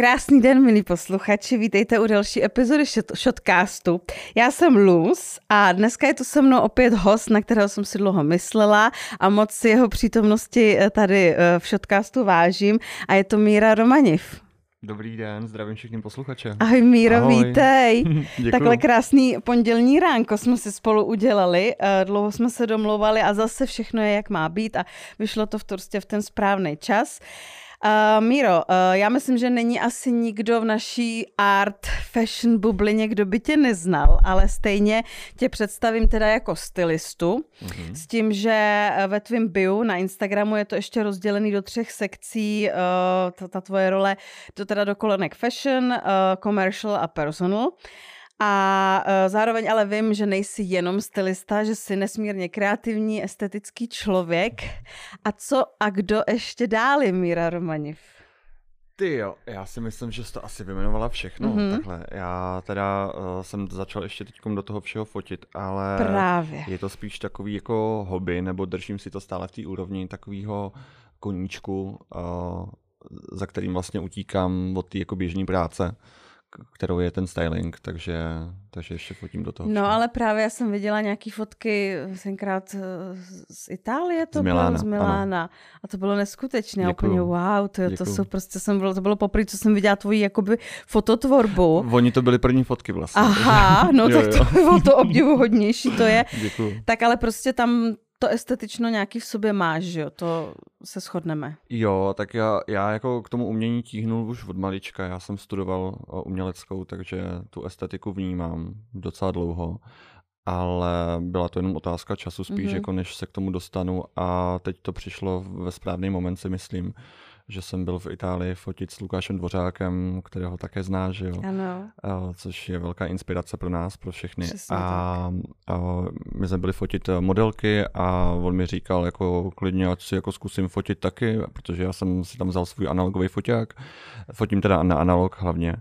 Krásný den, milí posluchači, vítejte u další epizody Shotcastu. Já jsem Luz a dneska je tu se mnou opět host, na kterého jsem si dlouho myslela a moc si jeho přítomnosti eh, tady eh, v Shotcastu vážím a je to Míra Romaniv. Dobrý den, zdravím všechny posluchače. Ahoj Míro, Ahoj. vítej. Takhle krásný pondělní ránko jsme si spolu udělali, eh, dlouho jsme se domlouvali a zase všechno je jak má být a vyšlo to v Turstě v ten správný čas. Uh, Míro, uh, já myslím, že není asi nikdo v naší art fashion bublině, kdo by tě neznal, ale stejně tě představím teda jako stylistu, mm-hmm. s tím, že ve tvém bio na Instagramu je to ještě rozdělený do třech sekcí, uh, ta, ta tvoje role, to teda do kolonek fashion, uh, commercial a personal. A uh, zároveň ale vím, že nejsi jenom stylista, že jsi nesmírně kreativní, estetický člověk. A co a kdo ještě dál je Míra Romaniv? Ty jo, já si myslím, že jsi to asi vymenovala všechno. Mm-hmm. Takhle, já teda uh, jsem začal ještě teď do toho všeho fotit, ale Právě. je to spíš takový jako hobby, nebo držím si to stále v té úrovni takového koníčku, uh, za kterým vlastně utíkám od té jako běžné práce kterou je ten styling, takže, takže ještě fotím do toho. No ale právě já jsem viděla nějaké fotky tenkrát eh, z Itálie, to z Milána, bylo z Milána. Ano. A to bylo neskutečné. Děkuju. Úplně wow, to, to jsou prostě, jsem bylo, to bylo poprvé, co jsem viděla tvoji jakoby fototvorbu. Oni to byly první fotky vlastně. Aha, no jo, tak to bylo to obdivuhodnější to je. Děkuju. Tak ale prostě tam to estetično nějaký v sobě máš, že jo? To se shodneme. Jo, tak já, já jako k tomu umění tíhnul už od malička. Já jsem studoval uměleckou, takže tu estetiku vnímám docela dlouho. Ale byla to jenom otázka času spíš, mm-hmm. jako než se k tomu dostanu. A teď to přišlo ve správný moment, si myslím že jsem byl v Itálii fotit s Lukášem Dvořákem, kterého také znáš, že jo? Ano. Což je velká inspirace pro nás, pro všechny. a, a my jsme byli fotit eh, modelky a on mi říkal, jako klidně, ať si jako zkusím fotit taky, protože já jsem si tam vzal svůj analogový foťák. Fotím teda na analog hlavně.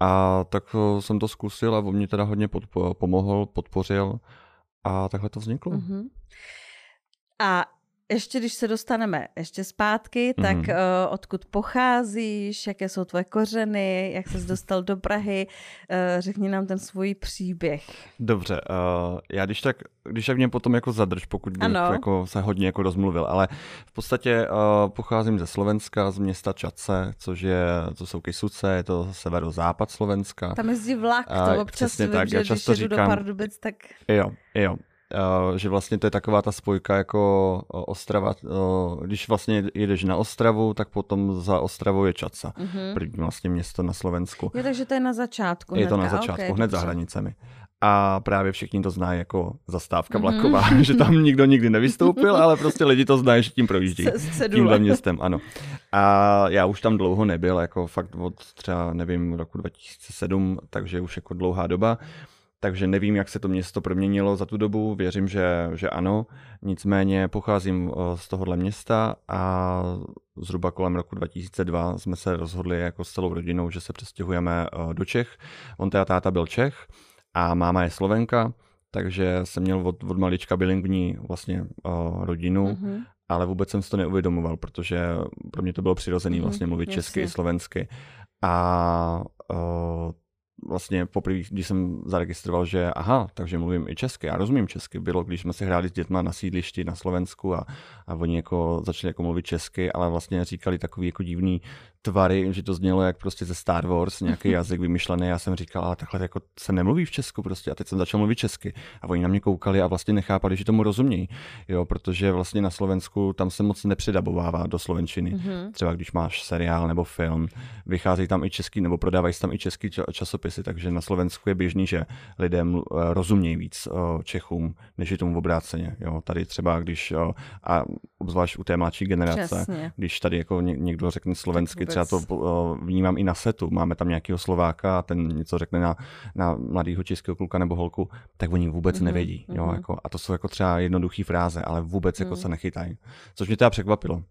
A tak eh, jsem to zkusil a on mě teda hodně podpo- pomohl, podpořil a takhle to vzniklo. Mm-hmm. A ještě když se dostaneme ještě zpátky, tak mm-hmm. uh, odkud pocházíš, jaké jsou tvoje kořeny, jak jsi dostal do Prahy, uh, řekni nám ten svůj příběh. Dobře, uh, já když tak, když tak mě potom jako zadrž, pokud bych jako se hodně jako rozmluvil, ale v podstatě uh, pocházím ze Slovenska, z města Čace, což je, to jsou Kysuce, je to severozápad Slovenska. Tam jezdí vlak, to občas vím, tak, že já často když říkám, do Pardubic, tak... Jo, jo, Uh, že vlastně to je taková ta spojka jako Ostrava, když vlastně jedeš na Ostravu, tak potom za Ostravou je Čaca, mm-hmm. první vlastně město na Slovensku. Je, takže to je na začátku. Je to na začátku, okay, hned dobře. za hranicemi. A právě všichni to znají jako zastávka mhm. vlaková, mm-hmm. že tam nikdo nikdy nevystoupil, ale prostě lidi to znají, že tím projíždí. Tímhle městem, ano. A já už tam dlouho nebyl, jako fakt od třeba, nevím, roku 2007, takže už jako dlouhá doba takže nevím, jak se to město proměnilo za tu dobu, věřím, že, že ano. Nicméně pocházím eh, z tohohle města a zhruba kolem roku 2002 jsme se rozhodli jako s celou rodinou, že se přestěhujeme eh, do Čech. On teda táta byl Čech a máma je Slovenka, takže jsem měl od, od malička bilingvní vlastně uh, rodinu, mm-hmm. ale vůbec jsem si to neuvědomoval, protože pro mě to bylo přirozené mm-hmm, vlastně mluvit jasně. česky i slovensky. A uh, vlastně poprvé, když jsem zaregistroval, že aha, takže mluvím i česky, já rozumím česky, bylo, když jsme si hráli s dětma na sídlišti na Slovensku a, a oni jako začali jako mluvit česky, ale vlastně říkali takový jako divný tvary, že to znělo jak prostě ze Star Wars, nějaký jazyk vymyšlený. Já jsem říkal, ale takhle jako se nemluví v Česku prostě. A teď jsem začal mluvit česky. A oni na mě koukali a vlastně nechápali, že tomu rozumějí. Jo, protože vlastně na Slovensku tam se moc nepřidabovává do slovenčiny. Mm-hmm. Třeba když máš seriál nebo film, vychází tam i český, nebo prodávají tam i český časopisy, takže na Slovensku je běžný, že lidem rozumějí víc Čechům, než je tomu obráceně. Jo, tady třeba, když, a obzvlášť u té mladší generace, Přesně. když tady jako někdo řekne slovensky, třeba to uh, vnímám i na setu. Máme tam nějakého Slováka a ten něco řekne na, na mladého českého kluka nebo holku, tak oni vůbec mm-hmm. nevědí. Jo, mm-hmm. jako, a to jsou jako třeba jednoduché fráze, ale vůbec mm. jako se nechytají. Což mě teda překvapilo.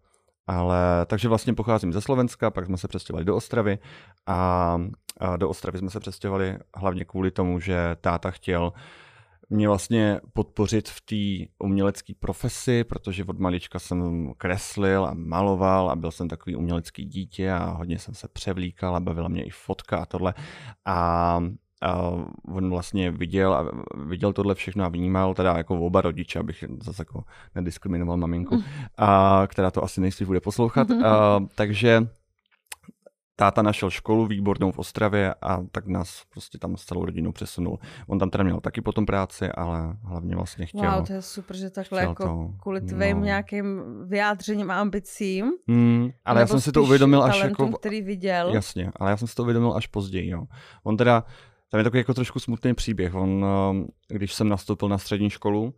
Ale takže vlastně pocházím ze Slovenska, pak jsme se přestěhovali do Ostravy a, a do Ostravy jsme se přestěhovali hlavně kvůli tomu, že táta chtěl mě vlastně podpořit v té umělecké profesi, protože od malička jsem kreslil a maloval a byl jsem takový umělecký dítě a hodně jsem se převlíkal a bavila mě i fotka a tohle. A a on vlastně viděl a viděl tohle všechno a vnímal, teda jako oba rodiče, abych zase jako nediskriminoval maminku, mm. a, která to asi nejspíš bude poslouchat. A, takže táta našel školu výbornou v Ostravě a tak nás prostě tam s celou rodinou přesunul. On tam teda měl taky potom práci, ale hlavně vlastně chtěl. Wow, to je super, že takhle jako to, kvůli tvým no. nějakým vyjádřením a ambicím. Mm, ale já jsem si to uvědomil až jako... který viděl. Jasně, ale já jsem si to uvědomil až později, jo. On teda, tam je takový jako trošku smutný příběh. On, um, když jsem nastoupil na střední školu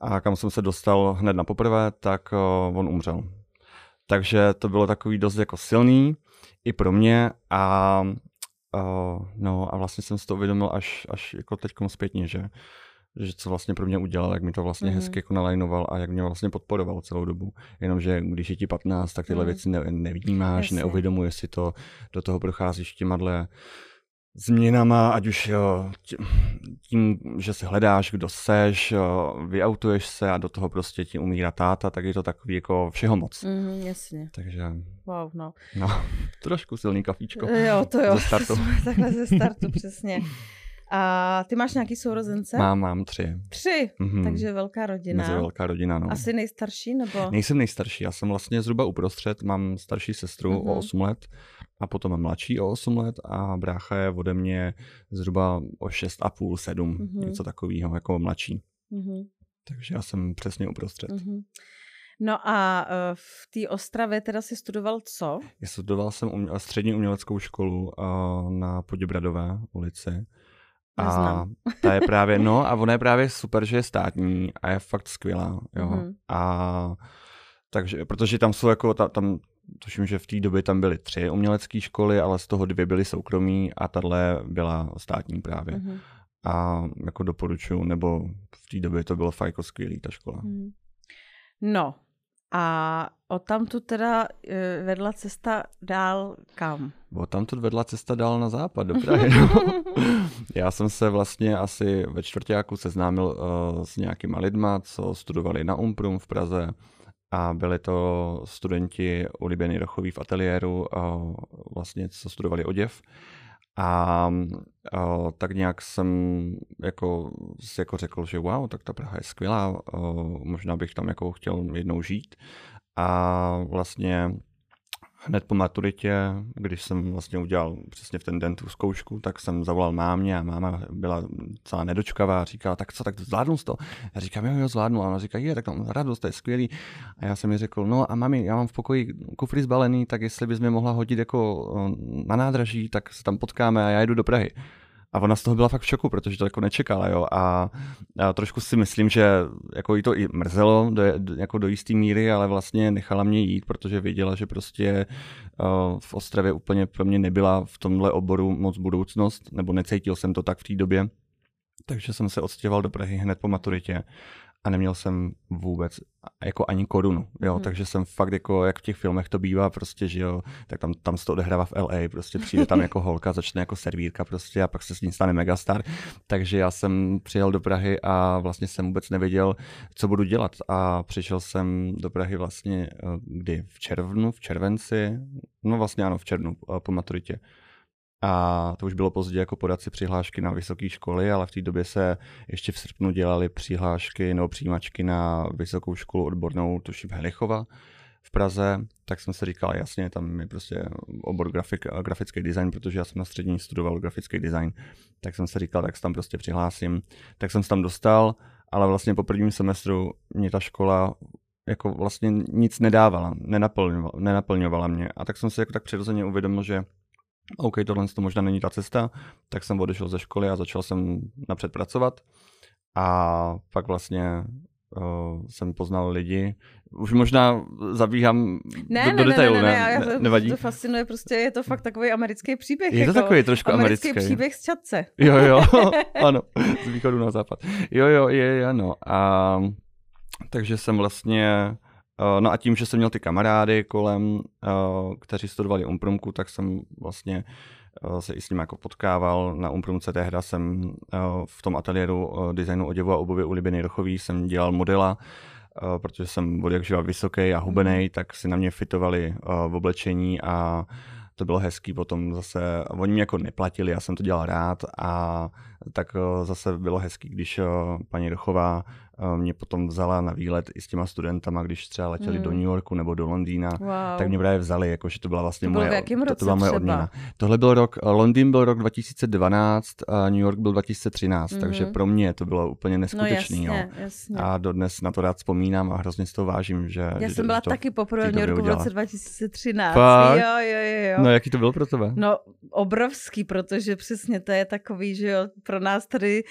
a kam jsem se dostal hned na poprvé, tak uh, on umřel. Takže to bylo takový dost jako silný i pro mě a uh, no a vlastně jsem si to uvědomil až, až jako teď zpětně, že, že co vlastně pro mě udělal, jak mi to vlastně mm. hezky jako nalajnoval a jak mě vlastně podporoval celou dobu. Jenomže když je ti 15, tak tyhle mm. věci ne, nevnímáš, Jasně. neuvědomuješ si to, do toho procházíš těma změnama, ať už jo, tím, že si hledáš, kdo seš, jo, vyautuješ se a do toho prostě ti umírá táta, tak je to takový jako všeho moc. Mm, jasně. Takže... Wow, no. No, trošku silný kafíčko. Jo, to jo. Ze startu. Takhle ze startu, přesně. A ty máš nějaký sourozence? Mám, mám tři. Tři? Mm-hmm. Takže velká rodina. Mezi velká rodina, no. Asi nejstarší, nebo? Nejsem nejstarší, já jsem vlastně zhruba uprostřed, mám starší sestru mm-hmm. o 8 let a potom mám mladší o 8 let a brácha je ode mě zhruba o 6,5, 7, mm-hmm. něco takového, jako mladší. Mm-hmm. Takže já jsem přesně uprostřed. Mm-hmm. No a uh, v té Ostravě teda si studoval co? Já studoval jsem um, střední uměleckou školu uh, na Poděbradové ulici. A ta je právě, no a ona je právě super, že je státní a je fakt skvělá, jo. Mm-hmm. A takže, protože tam jsou jako, ta, tam tuším, že v té době tam byly tři umělecké školy, ale z toho dvě byly soukromí a tahle byla státní právě. Mm-hmm. A jako doporučuji, nebo v té době to bylo fakt jako skvělý ta škola. Mm. No a od tamtu teda e, vedla cesta dál kam? Od tamtu vedla cesta dál na západ, do Prahy. No. Já jsem se vlastně asi ve čtvrtáku seznámil uh, s nějakýma lidma, co studovali na Umprum v Praze a byli to studenti u Libeny Rochový v ateliéru, vlastně co studovali oděv. A, a tak nějak jsem jako, jako řekl, že wow, tak ta Praha je skvělá, a, možná bych tam jako chtěl jednou žít. A vlastně hned po maturitě, když jsem vlastně udělal přesně v ten den tu zkoušku, tak jsem zavolal mámě a máma byla celá nedočkavá a říkala, tak co, tak zvládnu to? Já říkám, jo, jo, zvládnu. A ona říká, je, tak tam radost, to je skvělý. A já jsem mi řekl, no a mami, já mám v pokoji kufry zbalený, tak jestli bys mě mohla hodit jako eh, na nádraží, tak se tam potkáme a já jedu do Prahy. A ona z toho byla fakt v šoku, protože to jako nečekala, jo. A, a trošku si myslím, že jako jí to i mrzelo do, jako do jisté míry, ale vlastně nechala mě jít, protože věděla, že prostě uh, v Ostravě úplně pro mě nebyla v tomhle oboru moc budoucnost, nebo necítil jsem to tak v té době. Takže jsem se odstěhoval do Prahy hned po maturitě a neměl jsem vůbec jako ani korunu, jo, hmm. takže jsem fakt jako, jak v těch filmech to bývá prostě, že jo, tak tam, tam se to odehrává v LA, prostě přijde tam jako holka, začne jako servírka prostě a pak se s ní stane megastar, takže já jsem přijel do Prahy a vlastně jsem vůbec nevěděl, co budu dělat. A přišel jsem do Prahy vlastně eh, kdy? V červnu, v červenci, no vlastně ano, v červnu eh, po maturitě a to už bylo pozdě jako podat si přihlášky na vysoké školy, ale v té době se ještě v srpnu dělali přihlášky nebo přijímačky na vysokou školu odbornou, tuším Helichova v Praze, tak jsem se říkal, jasně, tam je prostě obor grafik, grafický design, protože já jsem na střední studoval grafický design, tak jsem se říkal, tak se tam prostě přihlásím. Tak jsem se tam dostal, ale vlastně po prvním semestru mě ta škola jako vlastně nic nedávala, nenaplňovala, nenaplňovala mě. A tak jsem si jako tak přirozeně uvědomil, že OK, tohle to možná není ta cesta, tak jsem odešel ze školy a začal jsem napřed pracovat. A pak vlastně uh, jsem poznal lidi. Už možná zabíhám ne, do, do ne, detailu, ne, ne, ne, ne, ne, nevadí? To fascinuje, prostě je to fakt takový americký příběh. Je to jako takový trošku americký. Americký příběh z Čadce. Jo, jo, ano, z východu na západ. Jo, jo, je, ano. A takže jsem vlastně no a tím, že jsem měl ty kamarády kolem, eh, kteří studovali Umprumku, tak jsem vlastně se i s ním jako potkával. Na Umprumce tehda jsem v tom ateliéru designu oděvu a obuvy u Libiny Rochový jsem dělal modela, protože jsem byl jak vysoký a hubený, mhm. tak si na mě fitovali v oblečení a to bylo hezký potom zase, oni mě jako neplatili, já jsem to dělal rád a tak eh, zase bylo hezký, když eh, paní Rochová eh, mě potom vzala na výlet i s těma studentama, když třeba letěli mm. do New Yorku nebo do Londýna, wow. tak mě právě vzali, jakože to byla vlastně to moje, v jakém roce to, to byla moje odměna. Tohle byl rok, Londýn byl rok 2012 a New York byl 2013, mm-hmm. takže pro mě to bylo úplně neskutečný. No jasně, jo. jasně. A dodnes na to rád vzpomínám a hrozně z toho vážím, že Já že, jsem byla že taky poprvé v New Yorku v roce 2013. Fakt? Jo, jo, jo, jo. No jaký to bylo pro tebe? No obrovský, protože přesně to je takový, že jo, pro nás tady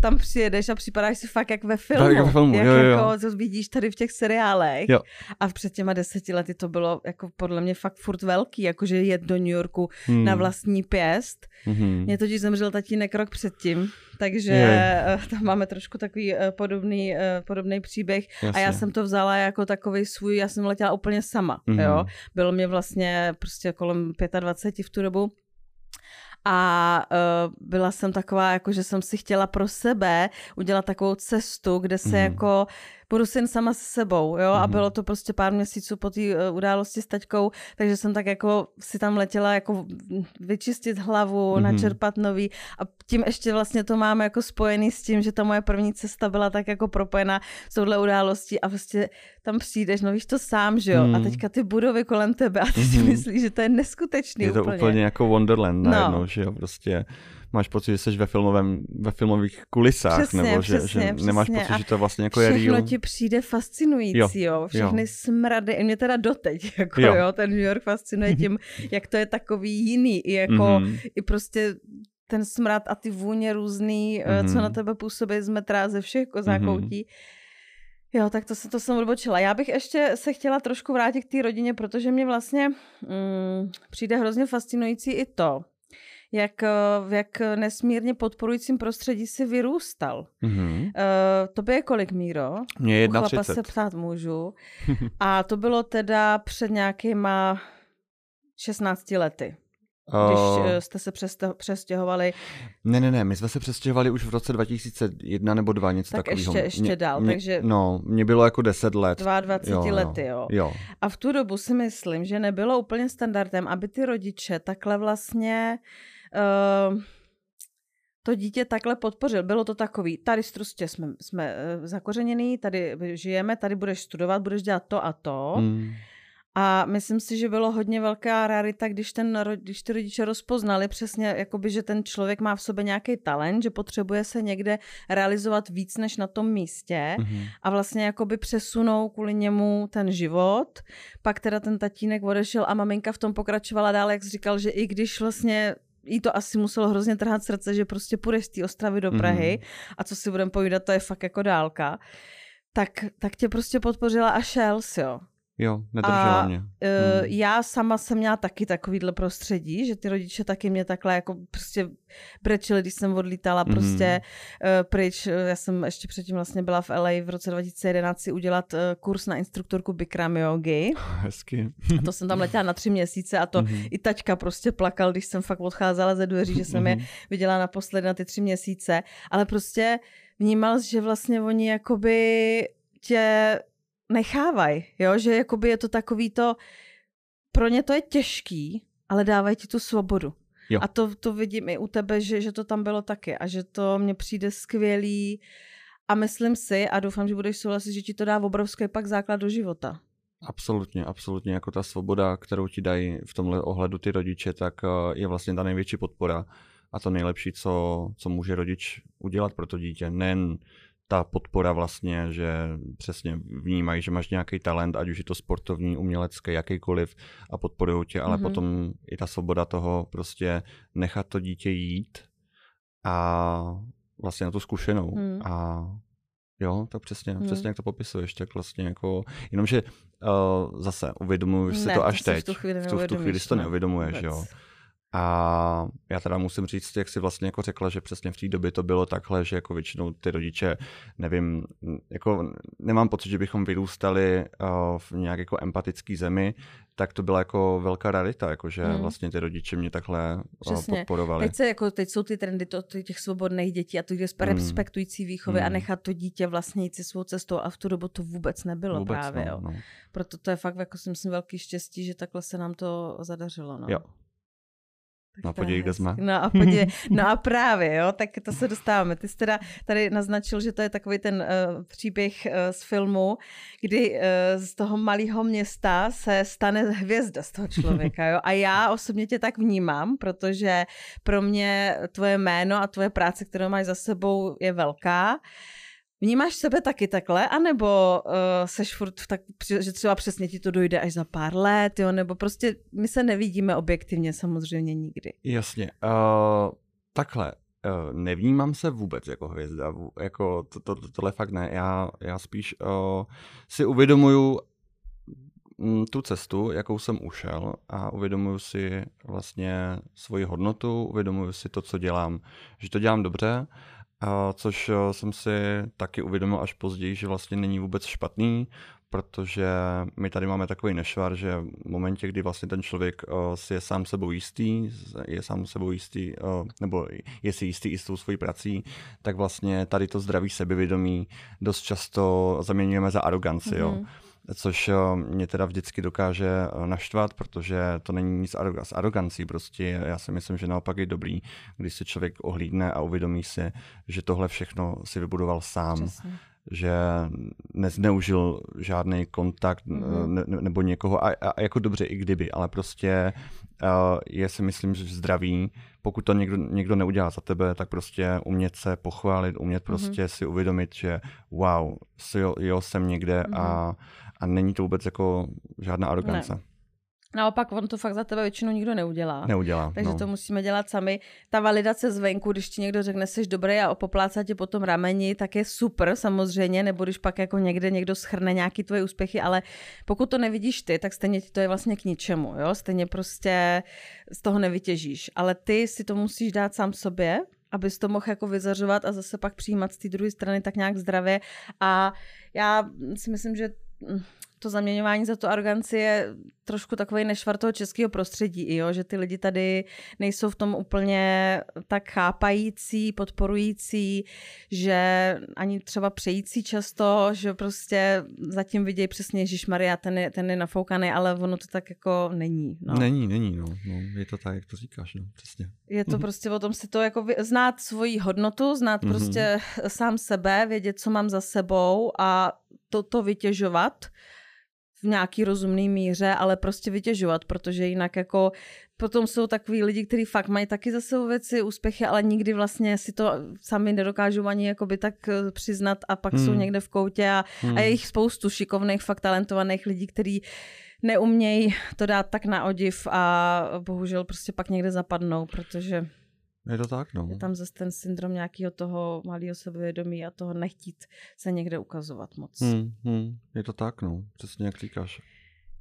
tam přijedeš a připadáš si fakt jak ve filmu. Tak, ve filmu, jak jo, jo. jako to vidíš tady v těch seriálech. Jo. A před těma deseti lety to bylo jako podle mě fakt furt velký, jakože jet do New Yorku hmm. na vlastní pěst. Hmm. Mě totiž zemřel tatínek rok předtím, takže je. tam máme trošku takový uh, podobný, uh, podobný příběh. Jasně. A já jsem to vzala jako takový svůj, já jsem letěla úplně sama, hmm. jo. Bylo mě vlastně prostě kolem 25 v tu dobu a uh, byla jsem taková, jako že jsem si chtěla pro sebe udělat takovou cestu, kde se mm. jako budu jen sama se sebou, jo, mm. a mhm. bylo to prostě pár měsíců po té uh, události s taťkou, takže jsem tak jako si tam letěla jako vyčistit hlavu, mm. načerpat nový a tím ještě vlastně to máme jako spojený s tím, že ta moje první cesta byla tak jako propojená s touhle událostí a prostě tam přijdeš, no víš to sám, že jo, mm. a mhm. teďka ty budovy kolem tebe a ty mm. si mhm. myslíš, že to je neskutečný Je to úplně, úplně jako Wonderland no. najednou, že jo, prostě máš pocit, že jsi ve, filmovém, ve filmových kulisách, přesně, nebo přesně, že, že přesně. nemáš pocit, že to vlastně jako je real. Všechno ti přijde fascinující, jo, jo. všechny jo. smrady, i mě teda doteď, jako jo. jo, ten New York fascinuje tím, jak to je takový jiný, i jako, mm-hmm. i prostě ten smrad a ty vůně různý, mm-hmm. co na tebe působí z metra, ze všech jako zákoutí. Mm-hmm. Jo, tak to, se, to jsem odbočila. Já bych ještě se chtěla trošku vrátit k té rodině, protože mě vlastně mm, přijde hrozně fascinující i to, jak, eh, v jak nesmírně podporujícím prostředí si vyrůstal. Mm-hmm. Uh, to by je kolik, Míro? Mě je 31. se ptát můžu. A to bylo teda před nějakýma 16 lety. Když uh, jste se přestěhovali. Ne, ne, ne, my jsme se přestěhovali už v roce 2001 nebo 2, něco tak takového. ještě, ještě mě, dál, mě, takže... No, mě bylo jako 10 let. 22 jo, lety, jo. jo. A v tu dobu si myslím, že nebylo úplně standardem, aby ty rodiče takhle vlastně... Uh, to dítě takhle podpořil. Bylo to takový, tady prostě jsme, jsme uh, zakořeněný, tady žijeme, tady budeš studovat, budeš dělat to a to. Hmm. A myslím si, že bylo hodně velká rarita, když, ten, když ty rodiče rozpoznali přesně, jakoby, že ten člověk má v sobě nějaký talent, že potřebuje se někde realizovat víc než na tom místě mm-hmm. a vlastně jakoby přesunou kvůli němu ten život. Pak teda ten tatínek odešel a maminka v tom pokračovala dál, jak jsi říkal, že i když vlastně jí to asi muselo hrozně trhat srdce, že prostě půjdeš z té Ostravy do Prahy mm-hmm. a co si budeme povídat, to je fakt jako dálka. Tak, tak tě prostě podpořila a šel jo. Jo, nedržela a, mě. Uh, Já sama jsem měla taky takovýhle prostředí, že ty rodiče taky mě takhle jako prostě brečili, když jsem odlítala mm. prostě uh, pryč. Já jsem ještě předtím vlastně byla v LA v roce 2011 si udělat uh, kurz na instruktorku Bikram yogi. Hezky. a to jsem tam letěla na tři měsíce a to mm. i taťka prostě plakal, když jsem fakt odcházela ze dveří, že jsem mm. je mhm. viděla naposled na ty tři měsíce. Ale prostě vnímal, že vlastně oni jakoby tě nechávají, jo, že jakoby je to takový to, pro ně to je těžký, ale dávají ti tu svobodu. Jo. A to, to vidím i u tebe, že, že to tam bylo taky a že to mně přijde skvělý a myslím si a doufám, že budeš souhlasit, že ti to dá obrovský pak základ do života. Absolutně, absolutně. Jako ta svoboda, kterou ti dají v tomhle ohledu ty rodiče, tak eh, je vlastně ta největší podpora a to nejlepší, co, co může rodič udělat pro to dítě. Nejen ta podpora vlastně, že přesně vnímají, že máš nějaký talent, ať už je to sportovní, umělecký, jakýkoliv a podporují tě, ale mm-hmm. potom i ta svoboda toho prostě nechat to dítě jít a vlastně na tu zkušenou mm. a Jo, tak přesně, hmm. přesně jak to popisuješ, tak vlastně jako, jenomže uh, zase uvědomuji si to až to teď. V tu chvíli, v tu, v tu chvíli si to neuvědomuješ, jo. A já teda musím říct, jak si vlastně jako řekla, že přesně v té době to bylo takhle, že jako většinou ty rodiče, nevím, jako nemám pocit, že bychom vyrůstali uh, v nějak jako empatický zemi, tak to byla jako velká rarita, jako že hmm. vlastně ty rodiče mě takhle Přesně. podporovali. Teď, se, jako, teď jsou ty trendy to, těch svobodných dětí a to je hmm. respektující výchovy hmm. a nechat to dítě vlastně jít si svou cestou a v tu dobu to vůbec nebylo vůbec, právě. No, jo. No. Proto to je fakt jako si myslím velký štěstí, že takhle se nám to zadařilo. No. Jo, No a podívej, kde jsme. No a, podívej, no a právě, jo, tak to se dostáváme. Ty jsi teda tady naznačil, že to je takový ten uh, příběh uh, z filmu, kdy uh, z toho malého města se stane hvězda z toho člověka, jo. A já osobně tě tak vnímám, protože pro mě tvoje jméno a tvoje práce, kterou máš za sebou, je velká. Uh, Vnímáš sebe taky takhle, anebo uh, seš furt tak, že třeba přesně ti to dojde až za pár let, jo, nebo prostě my se nevidíme objektivně samozřejmě nikdy. Jasně, uh, takhle, uh, nevnímám se vůbec jako hvězda, jako to, to, to, tohle fakt ne, já, já spíš uh, si uvědomuju mm, tu cestu, jakou jsem ušel a uvědomuju si vlastně svoji hodnotu, uvědomuju si to, co dělám, že to dělám dobře a což eh, jsem si taky uvědomil až později, že vlastně není vůbec špatný, protože my tady máme takový nešvar, že v momentě, kdy vlastně ten člověk uh, si je sám sebou jistý, je sám sebou jistý, uh, nebo je si jistý i s tou svojí prací, tak vlastně tady to zdraví sebevědomí dost často zaměňujeme za aroganci, mm-hmm. jo mhm což eh, mě teda vždycky dokáže eh, naštvat, protože to není nic s arogancí prostě. Já si myslím, že naopak je dobrý, když se člověk ohlídne a uvědomí si, že tohle všechno si vybudoval sám. Přesně že nezneužil žádný kontakt mm-hmm. ne, nebo někoho, a, a jako dobře i kdyby, ale prostě uh, je si myslím, že zdraví, pokud to někdo, někdo neudělá za tebe, tak prostě umět se pochválit, umět mm-hmm. prostě si uvědomit, že wow, jo, jo jsem někde mm-hmm. a mhm a není to vůbec jako žádná arogance. Ne. Naopak, on to fakt za tebe většinou nikdo neudělá. Neudělá. Takže no. to musíme dělat sami. Ta validace zvenku, když ti někdo řekne, jsi dobrý a opoplácá tě po tom rameni, tak je super samozřejmě, nebo když pak jako někde někdo schrne nějaký tvoje úspěchy, ale pokud to nevidíš ty, tak stejně ti to je vlastně k ničemu, jo? Stejně prostě z toho nevytěžíš. Ale ty si to musíš dát sám sobě, abys to mohl jako vyzařovat a zase pak přijímat z té druhé strany tak nějak zdravě. A já si myslím, že to zaměňování za tu aroganci je trošku takový nešvar toho českého prostředí, jo? že ty lidi tady nejsou v tom úplně tak chápající, podporující, že ani třeba přející často, že prostě zatím vidějí přesně Ježíš Maria, ten je, ten je nafoukaný, ale ono to tak jako není. No. Není, není, no. no. Je to tak, jak to říkáš, no. přesně. Je to mm-hmm. prostě o tom si to jako znát svoji hodnotu, znát mm-hmm. prostě sám sebe, vědět, co mám za sebou a to, to vytěžovat v nějaký rozumný míře, ale prostě vytěžovat, protože jinak jako potom jsou takový lidi, kteří fakt mají taky za sebou věci, úspěchy, ale nikdy vlastně si to sami nedokážou ani jakoby tak eh, přiznat a pak hmm. jsou někde v koutě a, hmm. a je jich spoustu šikovných, fakt talentovaných lidí, kteří neumějí to dát tak na odiv a bohužel prostě pak někde zapadnou, protože je to tak, no. Je tam zase ten syndrom nějakého toho malého sebevědomí a toho nechtít se někde ukazovat moc. Hmm, hmm, je to tak, no. Přesně jak říkáš.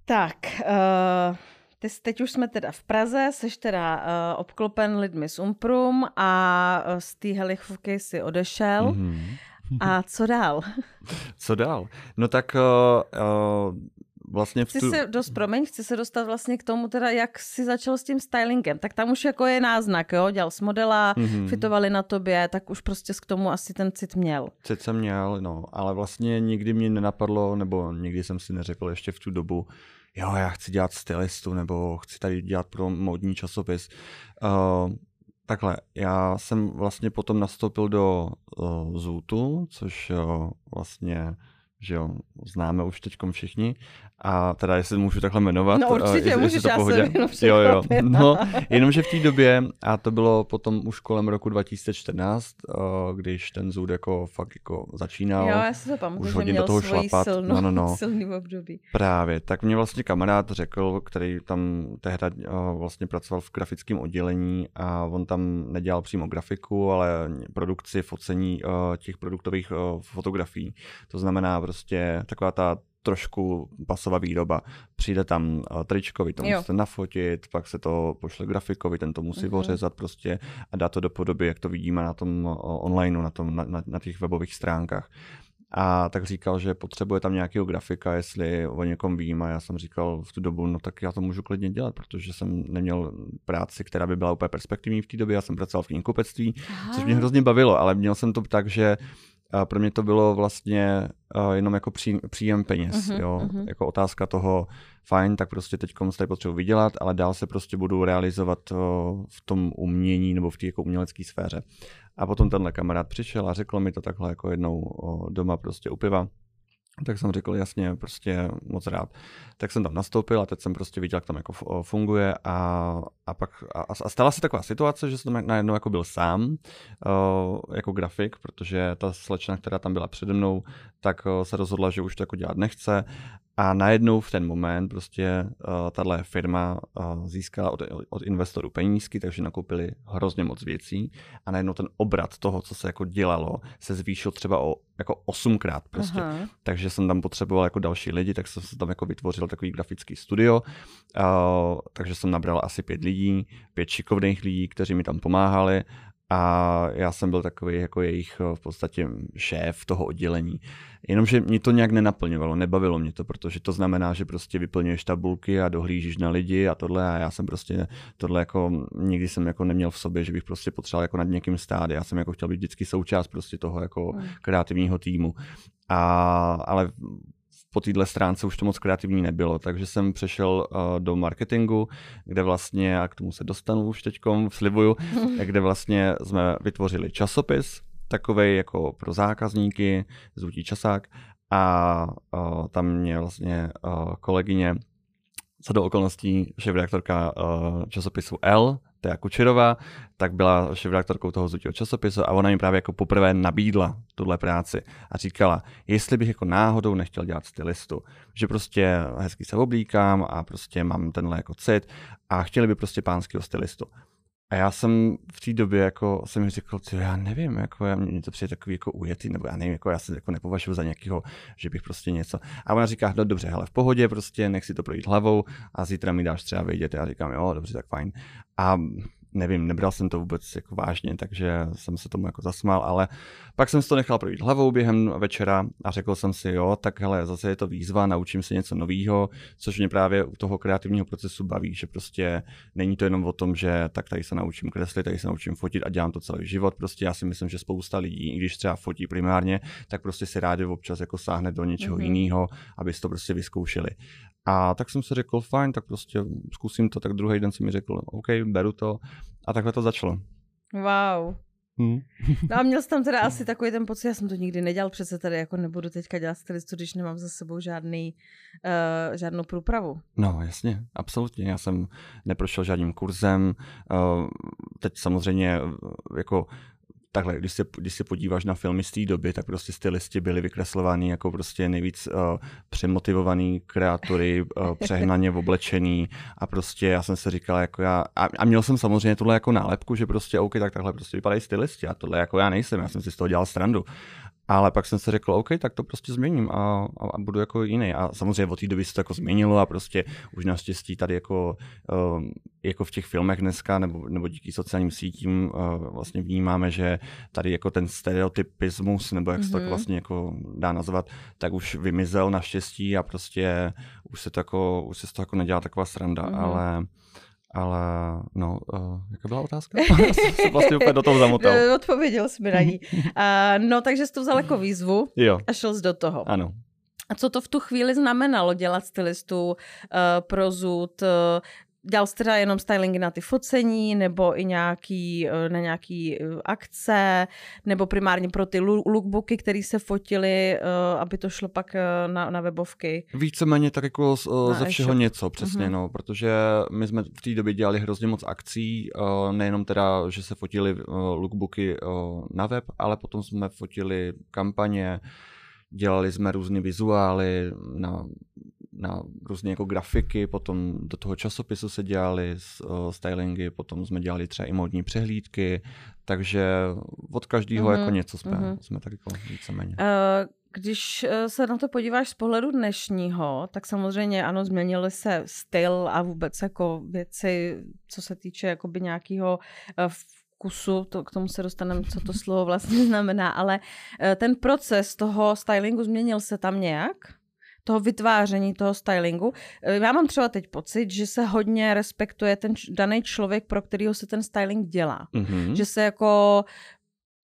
Tak, uh, ty, teď už jsme teda v Praze, jsi teda uh, obklopen lidmi z Umprum a uh, z té helichovky si odešel. Mm-hmm. A co dál? co dál? No tak uh, uh, vlastně v tu... Chci se, dost, promiň, chci se dostat vlastně k tomu teda, jak jsi začal s tím stylingem. Tak tam už jako je náznak, jo? Dělal s modela, mm-hmm. fitovali na tobě, tak už prostě k tomu asi ten cit měl. Cit jsem měl, no, ale vlastně nikdy mě nenapadlo, nebo nikdy jsem si neřekl ještě v tu dobu, jo, já chci dělat stylistu, nebo chci tady dělat pro módní časopis. Uh, takhle, já jsem vlastně potom nastoupil do uh, Zootu, což uh, vlastně že jo, známe už teďkom všichni. A teda, jestli můžu takhle jmenovat. No určitě je, můžeš, to já pohodě. jsem jo, jo. No, jenomže v té době, a to bylo potom už kolem roku 2014, když ten zůd jako fakt jako začínal. Jo, já si to pamatuju, už hodně do toho šlapat. Silnou, no, no, no. silný období. Právě, tak mě vlastně kamarád řekl, který tam tehdy vlastně pracoval v grafickém oddělení a on tam nedělal přímo grafiku, ale produkci, focení těch produktových fotografií. To znamená prostě taková ta trošku pasová výroba. Přijde tam uh, tričko, vy to musíte nafotit, pak se to pošle grafikovi, ten to musí uh-huh. ořezat prostě a dá to do podoby, jak to vidíme na tom uh, online, na, tom, na, na, na těch webových stránkách. A tak říkal, že potřebuje tam nějakého grafika, jestli o někom vím. A já jsem říkal v tu dobu, no tak já to můžu klidně dělat, protože jsem neměl práci, která by byla úplně perspektivní v té době. Já jsem pracoval v knihkupectví, což mě hrozně bavilo, ale měl jsem to tak, že a pro mě to bylo vlastně uh, jenom jako pří, příjem peněz, uh-huh, jo, uh-huh. jako otázka toho, fajn, tak prostě teď se tady potřebuji vydělat, ale dál se prostě budu realizovat uh, v tom umění nebo v té jako umělecké sféře. A potom tenhle kamarád přišel a řekl mi to takhle jako jednou uh, doma prostě u piva, tak jsem řekl, jasně, prostě moc rád. Tak jsem tam nastoupil a teď jsem prostě viděl, jak tam jako funguje a, a pak a, a stala se taková situace, že jsem tam najednou jako byl sám uh, jako grafik, protože ta slečna, která tam byla přede mnou, tak uh, se rozhodla, že už to jako dělat nechce a najednou v ten moment prostě uh, tahle firma uh, získala od, od investorů penízky, takže nakoupili hrozně moc věcí a najednou ten obrat toho, co se jako dělalo, se zvýšil třeba o jako osmkrát prostě. Aha. Takže jsem tam potřeboval jako další lidi, tak jsem se tam jako vytvořil takový grafický studio, uh, takže jsem nabral asi pět lidí, pět šikovných lidí, kteří mi tam pomáhali a já jsem byl takový jako jejich v podstatě šéf toho oddělení. Jenomže mě to nějak nenaplňovalo, nebavilo mě to, protože to znamená, že prostě vyplňuješ tabulky a dohlížíš na lidi a tohle a já jsem prostě tohle jako nikdy jsem jako neměl v sobě, že bych prostě potřeboval jako nad někým stát. Já jsem jako chtěl být vždycky součást prostě toho jako hmm. kreativního týmu. A, ale po téhle stránce už to moc kreativní nebylo, takže jsem přešel uh, do marketingu, kde vlastně, a k tomu se dostanu už teďkom, slibuju, kde vlastně jsme vytvořili časopis, takový jako pro zákazníky, zvutí časák a uh, tam mě vlastně uh, kolegyně co do okolností šéf-redaktorka uh, časopisu L, Tea Kučerová, tak byla šéf-redaktorkou toho zutího časopisu a ona mi právě jako poprvé nabídla tuhle práci a říkala, jestli bych jako náhodou nechtěl dělat stylistu, že prostě hezky se oblíkám a prostě mám tenhle jako cit a chtěli by prostě pánského stylistu. A já jsem v té době jako jsem mi řekl, že já nevím, jako já, mě to přijde takový jako ujetý, nebo já nevím, jako já se jako nepovažuji za nějakého, že bych prostě něco. A ona říká, no dobře, hele, v pohodě, prostě nech si to projít hlavou a zítra mi dáš třeba vědět. Já říkám, jo, dobře, tak fajn. A nevím, nebral jsem to vůbec jako vážně, takže jsem se tomu jako zasmál, ale pak jsem si to nechal projít hlavou během večera a řekl jsem si, jo, tak hele, zase je to výzva, naučím se něco nového, což mě právě u toho kreativního procesu baví, že prostě není to jenom o tom, že tak tady se naučím kreslit, tady se naučím fotit a dělám to celý život. Prostě já si myslím, že spousta lidí, i když třeba fotí primárně, tak prostě si rádi občas jako sáhne do něčeho mm-hmm. jiného, aby to prostě vyzkoušeli. A tak jsem si řekl, fajn, tak prostě zkusím to, tak druhý den si mi řekl, OK, beru to a takhle to začalo. Wow. Hmm. No a měl jsi tam teda asi takový ten pocit, já jsem to nikdy nedělal, přece tady jako nebudu teďka dělat stylistu, když nemám za sebou žádný, uh, žádnou průpravu. No jasně, absolutně, já jsem neprošel žádným kurzem, uh, teď samozřejmě jako takhle, když se, když se podíváš na filmy z té doby, tak prostě stylisti byli vykreslováni jako prostě nejvíc uh, přemotivovaný kreatury, uh, přehnaně oblečený a prostě já jsem se říkal jako já, a, a měl jsem samozřejmě tohle jako nálepku, že prostě OK, tak takhle prostě vypadají stylisti a tohle jako já nejsem, já jsem si z toho dělal strandu. Ale pak jsem se řekl, OK, tak to prostě změním a, a, a budu jako jiný. A samozřejmě od té doby se to jako změnilo a prostě už naštěstí tady jako, uh, jako v těch filmech dneska nebo, nebo díky sociálním sítím uh, vlastně vnímáme, že tady jako ten stereotypismus, nebo jak mm-hmm. se to mhm. vlastně jako dá nazvat, tak už vymizel naštěstí a prostě už se to jako, už se to jako nedělá taková sranda, mm-hmm. ale ale no, uh, jaká byla otázka? jsem vlastně úplně do toho zamotal. Odpověděl jsi mi na ní. Uh, no, takže jsi to vzal jako výzvu jo. a šel jsi do toho. Ano. A co to v tu chvíli znamenalo dělat stylistu uh, pro zud? Uh, dělal jsi teda jenom stylingy na ty focení, nebo i nějaký, eh, na nějaký eh, akce, nebo primárně pro ty lookbooky, které se fotily, eh, aby to šlo pak na, na webovky? Víceméně tak jako z, ze všeho e něco, přesně, uh-huh. no, protože my jsme v té době dělali hrozně moc akcí, nejenom teda, že se fotili lookbooky na web, ale potom jsme fotili kampaně, dělali jsme různé vizuály na na různé jako grafiky, potom do toho časopisu se dělali stylingy, potom jsme dělali třeba i modní přehlídky, takže od každého mm-hmm. jako něco jsme, mm-hmm. jsme tak jako víceméně. Uh, Když eh, se na to podíváš z pohledu dnešního, tak samozřejmě ano, změnily se styl a vůbec jako věci, co se týče jakoby nějakého eh, vkusu, to, k tomu se dostaneme, co to slovo vlastně znamená, ale ten proces toho stylingu změnil se tam nějak? Toho vytváření toho stylingu. Já mám třeba teď pocit, že se hodně respektuje ten daný člověk, pro kterého se ten styling dělá. Mm-hmm. Že se jako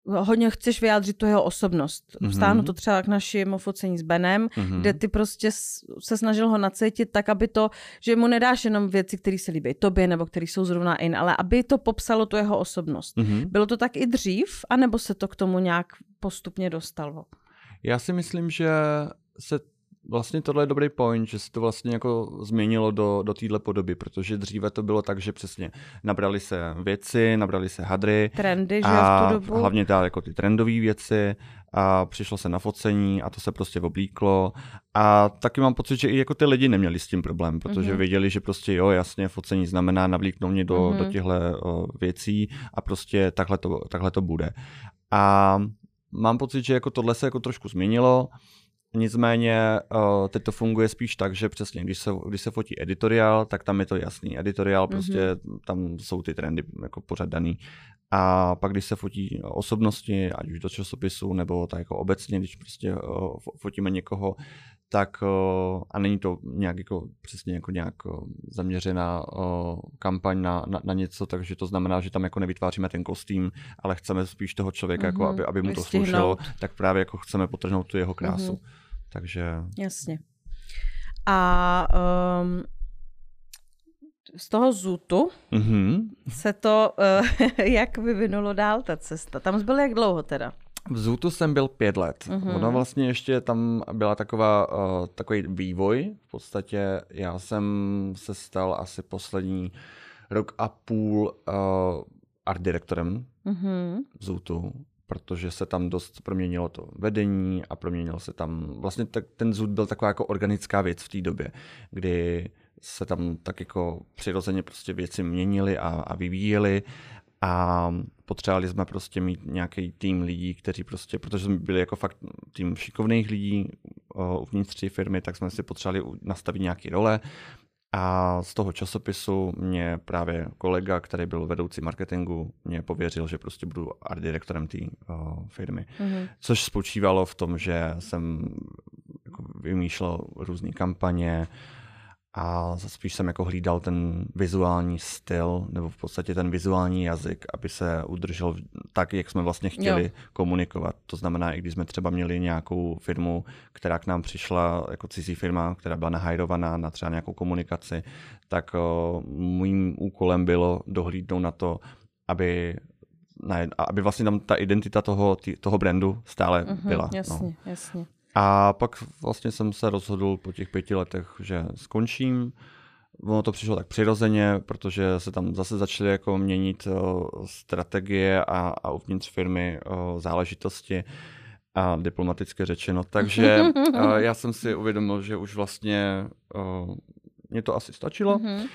hodně chceš vyjádřit tu jeho osobnost. Mm-hmm. Vstáhnu to třeba k našemu focení s Benem, mm-hmm. kde ty prostě se snažil ho nacítit tak, aby to, že mu nedáš jenom věci, které se líbí tobě nebo které jsou zrovna in, ale aby to popsalo tu jeho osobnost. Mm-hmm. Bylo to tak i dřív, anebo se to k tomu nějak postupně dostalo? Já si myslím, že se Vlastně tohle je dobrý point, že se to vlastně jako změnilo do, do téhle podoby, protože dříve to bylo tak, že přesně nabrali se věci, nabrali se hadry. Trendy, že a v tu dobu. hlavně ta, jako ty trendové věci a přišlo se na focení a to se prostě oblíklo a taky mám pocit, že i jako ty lidi neměli s tím problém, protože mm-hmm. věděli, že prostě jo, jasně, focení znamená navlíknout mě do, mm-hmm. do těchto věcí a prostě takhle to, takhle to bude. A mám pocit, že jako tohle se jako trošku změnilo, Nicméně uh, teď to funguje spíš tak, že přesně, když se, když se fotí editoriál, tak tam je to jasný. Editoriál mm-hmm. prostě, tam jsou ty trendy jako pořád daný. A pak, když se fotí osobnosti, ať už do časopisu, nebo tak jako obecně, když prostě uh, fotíme někoho, tak uh, a není to nějak jako přesně jako nějak zaměřená uh, kampaň na, na, na něco, takže to znamená, že tam jako nevytváříme ten kostým, ale chceme spíš toho člověka, mm-hmm. jako mhm. aby, aby mu to slušelo, tak právě jako chceme potrhnout tu jeho krásu. Mm-hmm. Takže... Jasně. A um, z toho zutu mm-hmm. se to uh, jak vyvinulo dál ta cesta? Tam byl jak dlouho teda? V Zutu jsem byl pět let. Mm-hmm. Ono vlastně ještě tam byla taková, uh, takový vývoj. V podstatě já jsem se stal asi poslední rok a půl uh, art direktorem mm-hmm. v Zutu protože se tam dost proměnilo to vedení a proměnilo se tam, vlastně tak, ten zud byl taková jako organická věc v té době, kdy se tam tak jako přirozeně prostě věci měnily a, a vyvíjely a potřebovali jsme prostě mít nějaký tým lidí, kteří prostě, protože jsme byli jako fakt tým šikovných lidí uvnitř té firmy, tak jsme si potřebovali nastavit nějaké role a z toho časopisu mě právě kolega, který byl vedoucí marketingu, mě pověřil, že prostě budu art direktorem té uh, firmy. Mm-hmm. Což spočívalo v tom, že jsem jako vymýšlel různé kampaně, a spíš jsem jako hlídal ten vizuální styl, nebo v podstatě ten vizuální jazyk, aby se udržel tak, jak jsme vlastně chtěli jo. komunikovat. To znamená, i když jsme třeba měli nějakou firmu, která k nám přišla jako cizí firma, která byla nahajrovaná na třeba nějakou komunikaci, tak o, mým úkolem bylo dohlídnout na to, aby aby vlastně tam ta identita toho, tý, toho brandu stále uh-huh, byla. Jasně, no. jasně. A pak vlastně jsem se rozhodl po těch pěti letech, že skončím. Ono to přišlo tak přirozeně, protože se tam zase začaly jako měnit o, strategie a, a uvnitř firmy o, záležitosti a diplomaticky řečeno. Takže o, já jsem si uvědomil, že už vlastně mě to asi stačilo mm-hmm.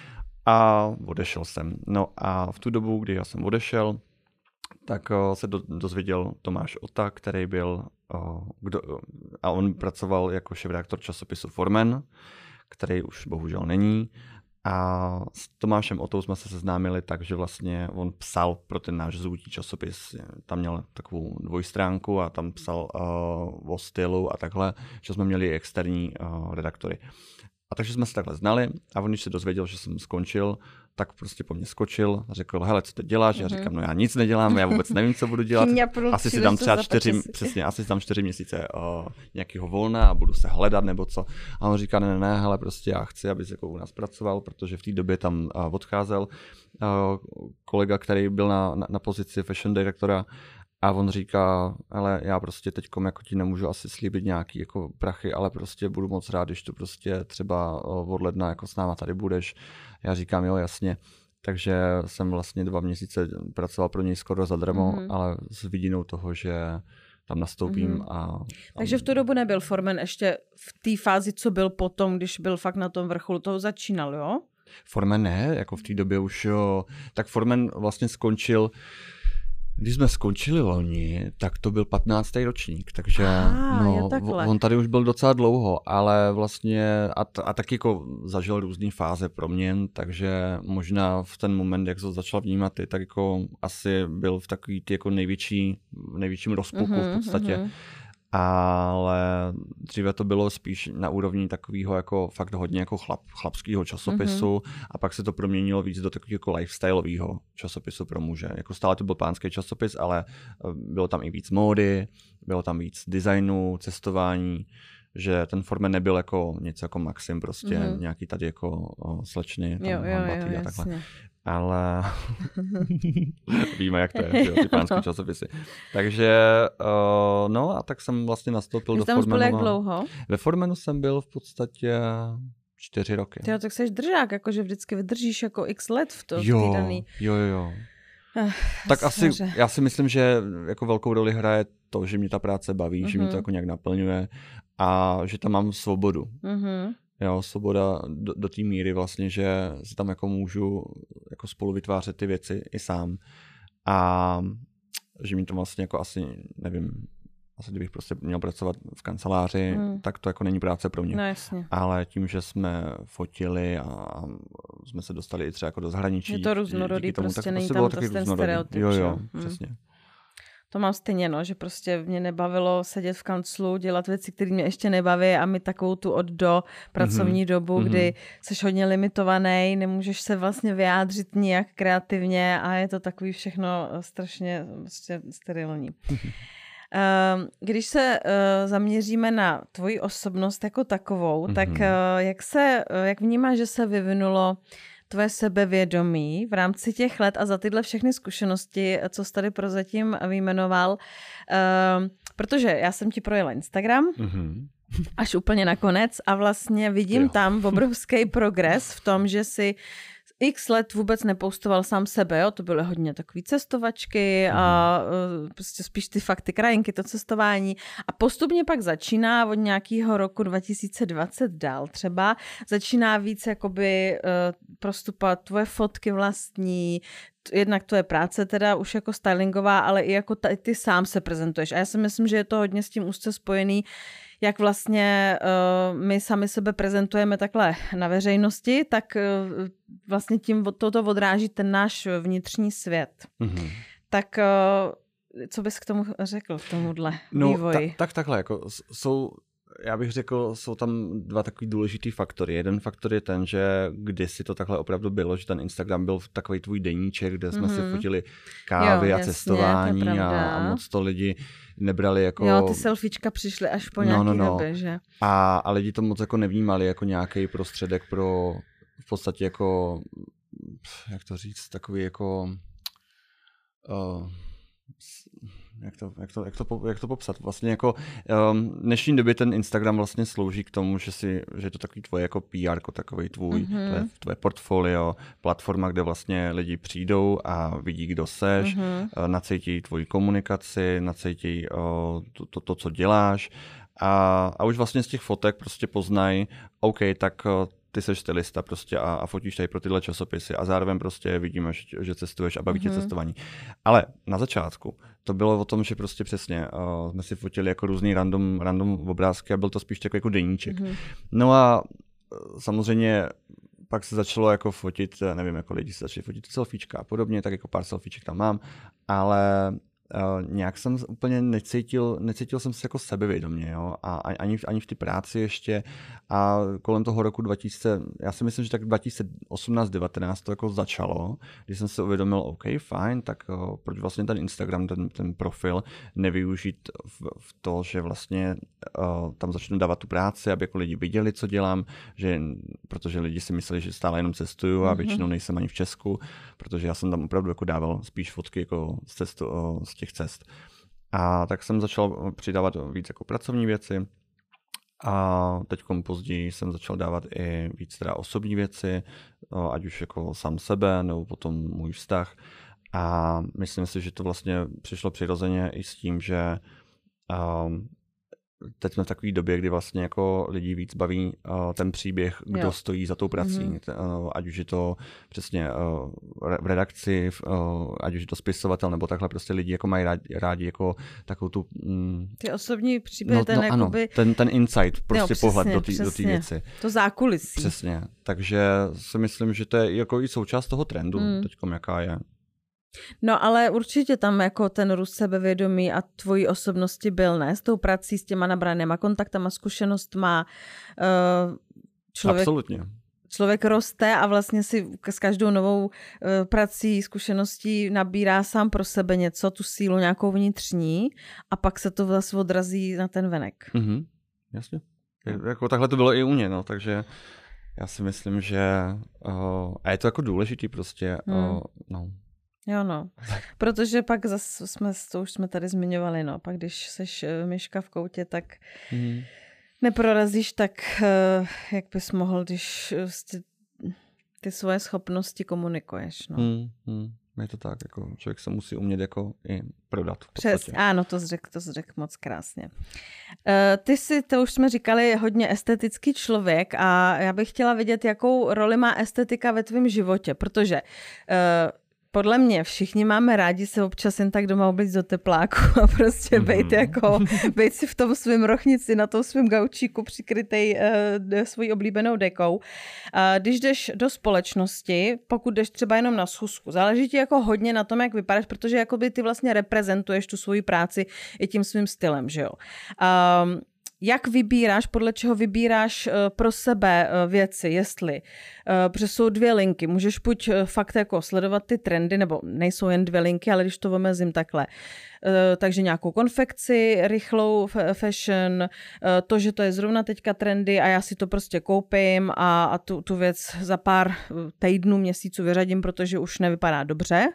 a odešel jsem. No a v tu dobu, kdy já jsem odešel, tak se do, dozvěděl Tomáš Ota, který byl, kdo, a on pracoval jako šéf-redaktor časopisu Formen, který už bohužel není. A s Tomášem Otou jsme se seznámili tak, že vlastně on psal pro ten náš zvůtí časopis. Tam měl takovou dvojstránku a tam psal uh, o stylu a takhle, že jsme měli externí uh, redaktory. A takže jsme se takhle znali a on, když se dozvěděl, že jsem skončil, tak prostě po mně skočil a řekl, hele, co ty děláš? Mm-hmm. Já mhm. říkám, no já nic nedělám, já vůbec nevím, co budu dělat. asi si dám třeba čtyři, přesně, asi si dám čtyři měsíce o, nějakého volna a budu se hledat nebo co. A on říká, ne, ne, ne, hele, prostě já chci, abys jako u nás pracoval, protože v té době tam uh, odcházel uh, kolega, který byl na, na, na pozici fashion directora a on říká, ale já prostě teď jako ti nemůžu asi slíbit nějaký jako prachy, ale prostě budu moc rád, když tu prostě třeba od ledna jako s náma tady budeš. Já říkám, jo, jasně. Takže jsem vlastně dva měsíce pracoval pro něj skoro zadarmo, mm-hmm. ale s vidinou toho, že tam nastoupím mm-hmm. a... Tam... Takže v tu dobu nebyl Formen ještě v té fázi, co byl potom, když byl fakt na tom vrcholu, toho začínal, jo? Formen ne, jako v té době už jo, tak Formen vlastně skončil Když jsme skončili loni, tak to byl 15. ročník, takže ah, no, on tady už byl docela dlouho, ale vlastně a, t- a taky jako zažil různé fáze proměn, takže možná v ten moment, jak to začal vnímat, tak jako asi byl v takový ty jako největší, největším rozpuku mm-hmm, v mhm, podstatě. Mm-hmm ale dříve to bylo spíš na úrovni takového jako fakt hodně jako chlap, chlapského časopisu mm-hmm. a pak se to proměnilo víc do takového jako lifestyleového časopisu pro muže. Jako stále to byl pánský časopis, ale eh, bylo tam i víc módy, bylo tam víc designu, cestování, že ten format nebyl jako něco jako Maxim, prostě mm-hmm. nějaký tady jako o, slečny, tam jo, jo, jo, a takhle. Jasně ale víme, jak to je, že, ty pánské časopisy. Takže, uh, no a tak jsem vlastně nastoupil Jsi do tam Formenu. jak dlouho? Ve Formenu jsem byl v podstatě čtyři roky. Ty tak jsi držák, jakože vždycky vydržíš jako x let v to, jo, v daný... Jo, jo, jo. Uh, tak asi, já si myslím, že jako velkou roli hraje to, že mě ta práce baví, uh-huh. že mě to mhm. jako nějak naplňuje a že tam mám svobodu. Uh-huh jo, svoboda do, do té míry vlastně, že si tam jako můžu jako spolu vytvářet ty věci i sám a že mi to vlastně jako asi, nevím, asi kdybych prostě měl pracovat v kanceláři, hmm. tak to jako není práce pro mě. No, jasně. Ale tím, že jsme fotili a jsme se dostali i třeba jako do zahraničí. Je to různorodý, tomu, prostě tak není prostě tam to ten stereotyp. Jo, jo, hmm. přesně to mám stejně, no, že prostě mě nebavilo sedět v kanclu, dělat věci, které mě ještě nebaví a mít takovou tu od do pracovní mm-hmm. dobu, mm-hmm. kdy jsi hodně limitovaný, nemůžeš se vlastně vyjádřit nijak kreativně a je to takový všechno strašně prostě sterilní. Ehm, když se uh, zaměříme na tvoji osobnost jako takovou, mm-hmm. tak uh, jak se, jak vnímáš, že se vyvinulo tvoje sebevědomí v rámci těch let a za tyhle všechny zkušenosti, co jsi tady prozatím vyjmenoval, uh, protože já jsem ti projela Instagram, mm-hmm. až úplně nakonec a vlastně vidím jo. tam obrovský progres v tom, že si x let vůbec nepoustoval sám sebe, jo? to byly hodně takové cestovačky a uh, prostě spíš ty fakty krajinky, to cestování. A postupně pak začíná od nějakého roku 2020 dál třeba, začíná víc jakoby uh, prostupovat tvoje fotky vlastní, jednak to je práce teda už jako stylingová, ale i jako ty, ty sám se prezentuješ. A já si myslím, že je to hodně s tím úzce spojený, jak vlastně uh, my sami sebe prezentujeme takhle na veřejnosti, tak uh, vlastně tím toto odráží ten náš vnitřní svět. Mm-hmm. Tak uh, co bys k tomu řekl, k tomuhle no, vývoji? Ta, tak takhle, jako jsou já bych řekl, jsou tam dva takový důležitý faktory. Jeden faktor je ten, že kdysi to takhle opravdu bylo, že ten Instagram byl takový tvůj deníček, kde jsme mm-hmm. si mhm. fotili kávy jo, a jasně, cestování a, a moc to lidi nebrali jako... Jo, ty selfiečka přišly až po no, nějaký no, no. Době, že? A, a lidi to moc jako nevnímali jako nějaký prostředek pro v podstatě jako, jak to říct, takový jako... Uh, jak to, jak to, jak to, jak to popsat? Vlastně jako um, dnešní době ten Instagram vlastně slouží k tomu, že, si, že je to takový tvoje jako PR, takový tvůj, mm-hmm. tvoje, tvoje portfolio, platforma, kde vlastně lidi přijdou a vidí, kdo seš, mm-hmm. nacítí tvoji komunikaci, nacítí uh, to, to, to, co děláš a, a už vlastně z těch fotek prostě poznají, OK, tak uh, ty seš stylista prostě a, a fotíš tady pro tyhle časopisy a zároveň prostě vidíme, že, že cestuješ a baví tě mm-hmm. cestování. Ale na začátku to bylo o tom, že prostě přesně uh, jsme si fotili jako různý random, random obrázky a byl to spíš takový jako deníček. Mm-hmm. No a uh, samozřejmě pak se začalo jako fotit, nevím, jako lidi se začali fotit selfiečka a podobně, tak jako pár selfieček tam mám, ale Uh, nějak jsem úplně necítil, necítil jsem se jako sebevědomě, jo, a ani, ani v té práci ještě a kolem toho roku 2000, já si myslím, že tak 2018-19 to jako začalo, když jsem se uvědomil, OK, fajn, tak uh, proč vlastně ten Instagram, ten, ten profil nevyužít v, v to, že vlastně uh, tam začnu dávat tu práci, aby jako lidi viděli, co dělám, že, protože lidi si mysleli, že stále jenom cestuju a mm-hmm. většinou nejsem ani v Česku, protože já jsem tam opravdu jako dával spíš fotky jako z, cestu, z těch cest. A tak jsem začal přidávat víc jako pracovní věci. A teď později jsem začal dávat i víc teda osobní věci, ať už jako sám sebe, nebo potom můj vztah. A myslím si, že to vlastně přišlo přirozeně i s tím, že um, teď jsme v takové době, kdy vlastně jako lidi víc baví uh, ten příběh, kdo jo. stojí za tou prací, mm-hmm. uh, ať už je to přesně uh, v redakci, uh, ať už je to spisovatel, nebo takhle prostě lidi jako mají rádi, rádi jako takovou tu... Mm, Ty osobní příběhy, no, ten no, jakoby... Ano, ten, ten insight, prostě jo, přesně, pohled do té do věci. To zákulisí. Přesně, takže si myslím, že to je jako i součást toho trendu mm. teďkom, jaká je. No ale určitě tam jako ten růst sebevědomí a tvojí osobnosti byl, ne? S tou prací, s těma nabranýma kontaktama, zkušenost má uh, člověk... Absolutně. Člověk roste a vlastně si s každou novou uh, prací, zkušeností nabírá sám pro sebe něco, tu sílu nějakou vnitřní a pak se to vlastně odrazí na ten venek. Mm-hmm. Jasně. Jako takhle to bylo i u mě, no, takže já si myslím, že uh, a je to jako důležitý prostě, uh, hmm. no, Jo, no. Protože pak zase jsme, to už jsme tady zmiňovali, no. Pak když seš uh, myška v koutě, tak mm. neprorazíš tak, uh, jak bys mohl, když uh, ty svoje schopnosti komunikuješ, no. Mm, mm. Je to tak, jako člověk se musí umět jako i prodat. Přes, ano, to jsi řekl, to jsi řekl moc krásně. Ty si, to už jsme říkali, hodně estetický člověk a já bych chtěla vědět, jakou roli má estetika ve tvém životě, protože uh, podle mě všichni máme rádi se občas jen tak doma oblíct do tepláku a prostě mm-hmm. být jako, být si v tom svém rochnici, na tom svém gaučíku přikrytej uh, svojí oblíbenou dekou. Uh, když jdeš do společnosti, pokud jdeš třeba jenom na schůzku, záleží ti jako hodně na tom, jak vypadáš, protože jakoby ty vlastně reprezentuješ tu svoji práci i tím svým stylem, že jo. Um, jak vybíráš, podle čeho vybíráš eh, pro sebe eh, věci, jestli, eh, protože jsou dvě linky, můžeš buď fakt jako sledovat ty trendy, nebo nejsou jen dvě linky, ale když to omezím takhle, takže nějakou konfekci, rychlou fashion, to, že to je zrovna teďka trendy a já si to prostě koupím a, a tu, tu věc za pár týdnů, měsíců vyřadím, protože už nevypadá dobře.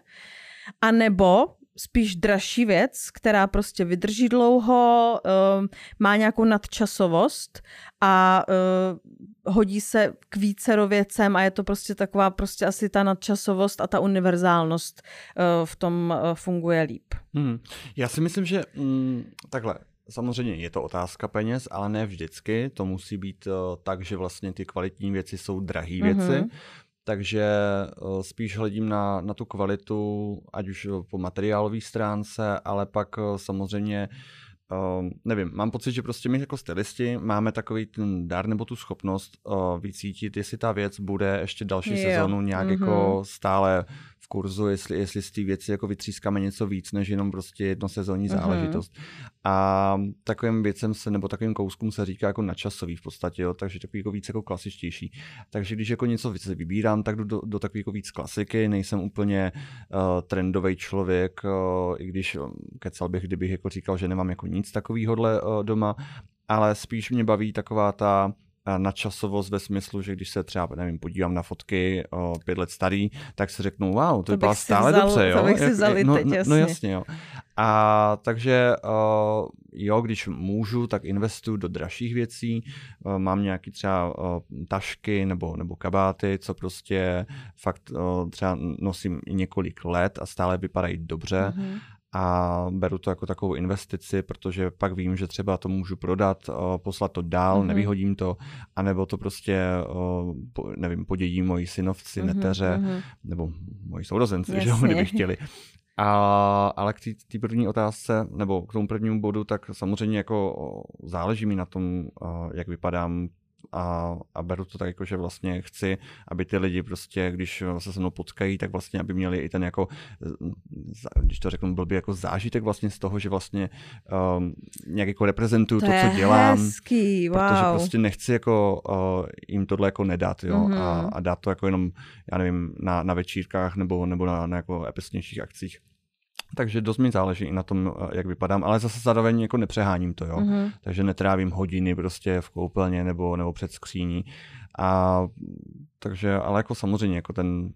A nebo spíš dražší věc, která prostě vydrží dlouho, uh, má nějakou nadčasovost a uh, hodí se k vícero věcem a je to prostě taková prostě asi ta nadčasovost a ta univerzálnost uh, v tom uh, funguje líp. Hmm. Já si myslím, že mm, takhle, Samozřejmě je to otázka peněz, ale ne vždycky. To musí být uh, tak, že vlastně ty kvalitní věci jsou drahé věci. Takže eh, spíš hledím na, na tu kvalitu, ať už po materiálové stránce, ale pak eh, samozřejmě Uh, nevím, mám pocit, že prostě my jako stylisti máme takový ten dar nebo tu schopnost uh, vycítit, jestli ta věc bude ještě další jo. sezonu nějak mm-hmm. jako stále kurzu, jestli, jestli z té věci jako vytřískáme něco víc, než jenom prostě jednosezónní uh-huh. záležitost. A takovým věcem se, nebo takovým kouskům se říká jako načasový v podstatě, jo, takže takový jako víc jako klasičtější. Takže když jako něco víc vybírám, tak jdu do, do takový jako víc klasiky, nejsem úplně uh, trendový člověk, uh, i když kecal bych, kdybych jako říkal, že nemám jako nic takového uh, doma, ale spíš mě baví taková ta nadčasovost ve smyslu, že když se třeba, nevím, podívám na fotky o pět let starý, tak si řeknu, wow, to, to vypadá stále vzal, dobře, jo. To bych si vzal no, teď, jasně. No, no jasně, jo. A takže uh, jo, když můžu, tak investuju do dražších věcí. Uh, mám nějaký třeba uh, tašky nebo, nebo kabáty, co prostě fakt uh, třeba nosím několik let a stále vypadají dobře. Mm-hmm a beru to jako takovou investici, protože pak vím, že třeba to můžu prodat, poslat to dál, mm-hmm. nevyhodím to, anebo to prostě, nevím, podědí moji synovci, mm-hmm, neteře, mm-hmm. nebo moji sourozenci, že jo, kdyby chtěli. A, ale k té první otázce, nebo k tomu prvnímu bodu, tak samozřejmě jako záleží mi na tom, jak vypadám, a, a beru to tak jako, že vlastně chci, aby ty lidi prostě, když se se mnou potkají, tak vlastně, aby měli i ten jako, když to řeknu blbě, jako zážitek vlastně z toho, že vlastně um, nějak jako reprezentuju to, to co dělám. Hezký, wow. Protože prostě nechci jako uh, jim tohle jako nedat, jo, mm-hmm. a, a dát to jako jenom, já nevím, na, na večírkách nebo, nebo na, na jako akcích. Takže dost mi záleží i na tom, eh, jak vypadám, ale zase zároveň jako nepřeháním to, jo. Mm-hmm. Takže netrávím hodiny prostě v koupelně nebo, nebo před skříní. A takže, ale jako samozřejmě, jako ten...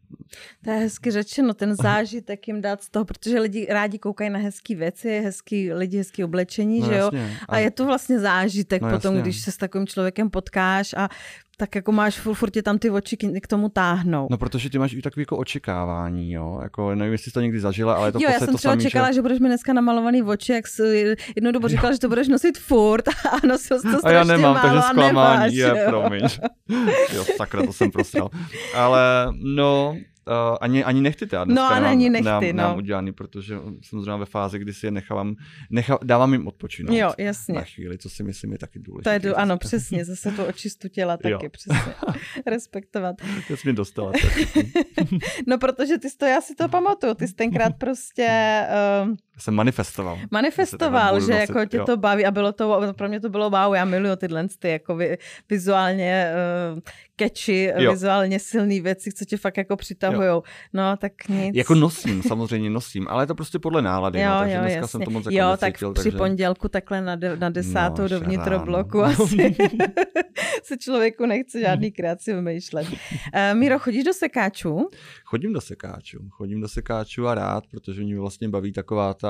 To je hezky řečeno, ten zážitek jim dát z toho, protože lidi rádi koukají na hezké věci, hezký, lidi hezký oblečení, no, že jo? A, a je to vlastně zážitek no, potom, jasně. když se s takovým člověkem potkáš a tak jako máš furt, furt tě tam ty oči k tomu táhnou. No, protože ty máš i takový jako očekávání, jo. Jako, nevím, jestli jsi to někdy zažila, ale to Jo, já jsem to třeba samý, čekala, že... budeš mi dneska namalovaný oči, jak jsi jednou dobu říkala, že to budeš nosit furt a nosil jsi to strašně A já nemám, málo takže zklamání, nemáš, je, jo. promiň. jo, sakra, to jsem prostral. Ale no, Uh, ani, ani nechty teda No, nemám, ani nechty, nemám, no. nemám udělaný, protože jsem zrovna ve fázi, kdy si je nechávám, nechá, dávám jim odpočinout. Jo, jasně. Na chvíli, co si myslím je taky důležité. To je, do, ano, přesně, zase tu očistu těla taky, Jo. přesně. Respektovat. To jsi mě dostala. No, protože ty jsi to, já si to pamatuju, ty jsi tenkrát prostě uh, jsem manifestoval. manifestoval, že nosit, jako tě jo. to baví a bylo to, pro mě to bylo wow, já miluju tyhle ty jako vi, vizuálně uh, catchy, Jo. vizuálně silné věci, co tě fakt jako přitahujou. No, tak nic. Jako nosím, samozřejmě nosím, ale je to prostě podle nálady, Jo, no, takže jo, dneska jasně. jsem to moc jako jo, tak necítil, při takže... pondělku takhle na, de, na desátou No, do vnitrobloku no. asi se člověku nechce žádný kreaci vymýšlet. Uh, Míro, chodíš do sekáčů? Chodím do sekáčů, chodím do sekáčů a rád, protože mě vlastně baví taková ta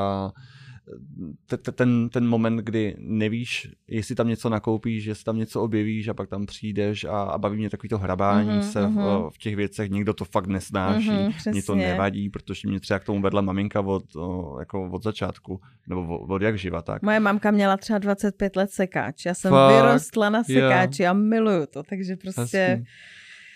te- te- ten, ten moment, kdy nevíš, jestli tam něco nakoupíš, jestli tam něco objevíš a pak tam přijdeš a, a baví mě takový to hrabání Mhm, se v, mhm. v těch věcech. Někdo to fakt nesnáší, Mhm, mě to nevadí, protože mě třeba k tomu vedla maminka od, o, jako od začátku, nebo od, od jak živa, tak. Moje mamka měla třeba 25 let sekáč. Já jsem Fakt? vyrostla na sekáči a miluju to, takže prostě... Hezký.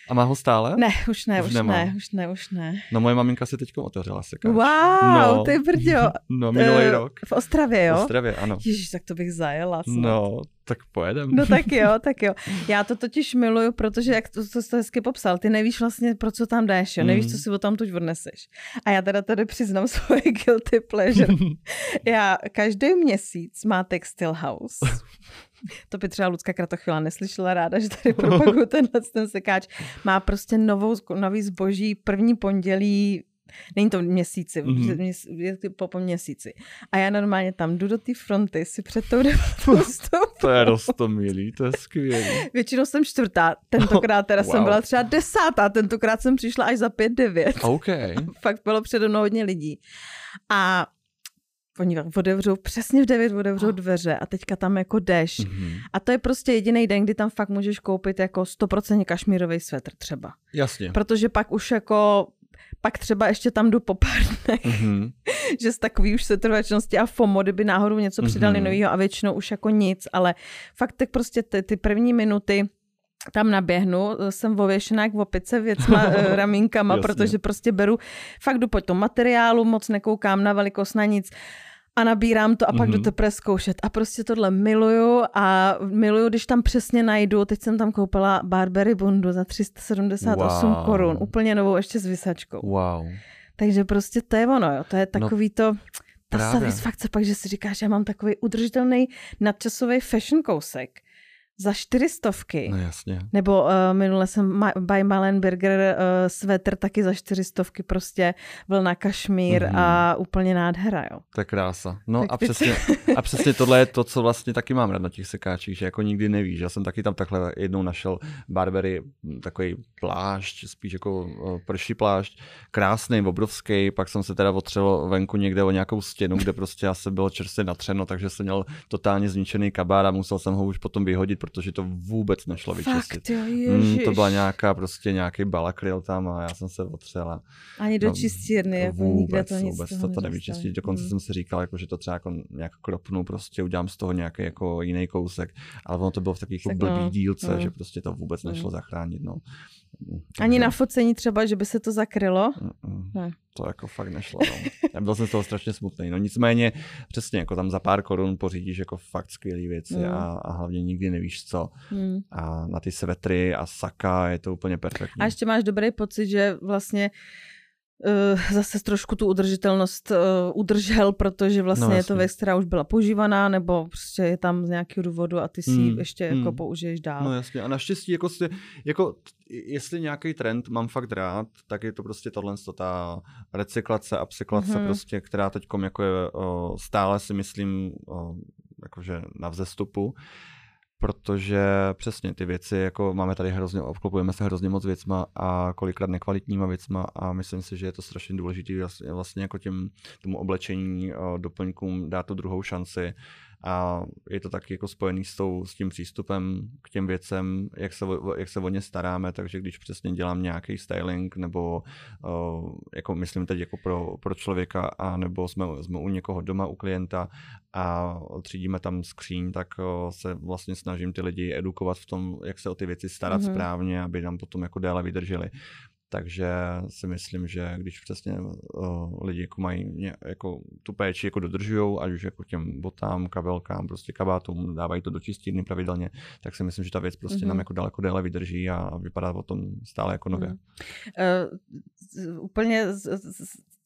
A má ho stále? Ne, už ne, Už už, nemá. ne, už ne, už ne. No moje maminka si teď otevřela sekáč. Wow, No. ty brďo. No, minulý Eh, rok. V Ostravě, V jo? Ostravě, ano. Ježíš, tak to bych zajela. snad. No, tak pojedem. No tak jo, tak jo. Já to totiž miluju, protože jak to, to jsi to hezky popsal, ty nevíš vlastně, pro co tam jdeš, jo? nevíš, co si o tam tuď odneseš. A já teda tady přiznám svoje guilty pleasure. Já každý měsíc má Textile House. To by třeba Lucka Kratochvila neslyšela ráda, že tady propaguju tenhle ten sekáč. Má prostě novou, nový zboží první pondělí Není to měsíci, Mhm. mm-hmm. je to po, měsíci. A já normálně tam jdu do té fronty, si před tou debatou To je rostomilý, to je skvělý. Většinou jsem čtvrtá, tentokrát teda wow. jsem byla třeba desátá, tentokrát jsem přišla až za pět devět. OK. Fakt bylo přede mnou hodně lidí. A oni otevřou, přesně v devět otevřou dveře a teďka tam jako jdeš. Mhm. A to je prostě jediný den, kdy tam fakt můžeš koupit jako 100% kašmírový svetr třeba. Jasně. Protože pak už jako pak třeba ještě tam jdu po pár dnech, Mhm. že z takový už setrvačnosti a FOMO, kdyby náhodou něco přidali Mhm. novýho a většinou už jako nic, ale fakt tak prostě ty, ty první minuty tam naběhnu, jsem ověšená jak v opice věcma, eh, ramínkama, protože prostě beru, fakt jdu po tom materiálu, moc nekoukám na velikost, na nic a nabírám to a pak Mhm. jdu teprve zkoušet. A prostě tohle miluju a miluju, když tam přesně najdu, teď jsem tam koupila Barberry bundu za 378 Wow. korun, úplně novou ještě s vysačkou. Wow. Takže prostě to je ono, jo. to je takový to, ta právě. satisfakce pak, že si říkáš, že já mám takový udržitelný nadčasový fashion kousek za čtyřistovky. No jasně. Nebo uh, minule jsem ma- by Malenberger uh, svetr taky za čtyřistovky, prostě vlna kašmír Mhm. a úplně nádhera, jo. To je krása. No Tak a přesně, a přesně tohle je to, co vlastně taky mám rád na těch sekáčích, že jako nikdy nevíš. Já jsem taky tam takhle jednou našel Barbery, hm, takový plášť, spíš jako eh, prší plášť, krásný, obrovský, pak jsem se teda otřel venku někde o nějakou stěnu, kde prostě asi bylo čerstvě natřeno, takže jsem měl totálně zničený kabát a musel jsem ho už potom vyhodit, protože to vůbec nešlo vyčistit. Fakt, jo, Mm, to byla nějaká prostě nějaký balakryl tam a já jsem se otřela. Ani do No, čistírny, jako nikde to nic vůbec to, to nevyčistit. Dokonce Mm. jsem si říkal, jako, že to třeba jako nějak kropnu, prostě udělám z toho nějaký jako jiný kousek, ale ono to bylo v takových jako Tak no, blbý dílce, no. že prostě to vůbec nešlo zachránit. No. Ani na focení třeba, že by se to zakrylo? Mm-mm. Ne. To jako fakt nešlo. No. Já byl jsem z toho strašně smutný. No nicméně, přesně, jako tam za pár korun pořídíš jako fakt skvělé věci Mm. a, a hlavně nikdy nevíš co. Hmm. A na ty svetry a saka je to úplně perfektní. A ještě máš dobrý pocit, že vlastně uh, zase trošku tu udržitelnost uh, udržel, protože vlastně No, je to věc, která už byla používaná, nebo prostě je tam z nějakého důvodu a ty si ji Hmm, ještě jako hmm. použiješ dál. No jasně, a naštěstí, jako, si, jako jestli nějaký trend mám fakt rád, tak je to prostě tohle, ta recyklace, upcyklace, Mhm. mm-hmm. prostě, která teď jako je o, stále si myslím, o, jakože na vzestupu, protože přesně ty věci, jako máme tady hrozně, obklopujeme se hrozně moc věcma a kolikrát nekvalitníma věcma a myslím si, že je to strašně důležité vlastně, vlastně jako těm, tomu oblečení, o, doplňkům dát tu druhou šanci A je to taky jako spojený s, tou, s tím přístupem k těm věcem, jak se, jak se o ně staráme, takže když přesně dělám nějaký styling, nebo uh, jako myslím teď jako pro, pro člověka, a nebo jsme, jsme u někoho doma, u klienta a třídíme tam skříň, tak uh, se vlastně snažím ty lidi edukovat v tom, jak se o ty věci starat mm-hmm. správně, aby nám potom jako déle vydrželi. Takže si myslím, že když přesně uh, lidi jako mají ně, jako tu péči jako dodržují, ať už jako těm botám, kabelkám, prostě kabátům, dávají to do čistírny pravidelně, tak si myslím, že ta věc prostě mm-hmm. nám mhm. jako daleko déle vydrží a vypadá o tom stále jako nově. Mm. Uh, úplně z, z,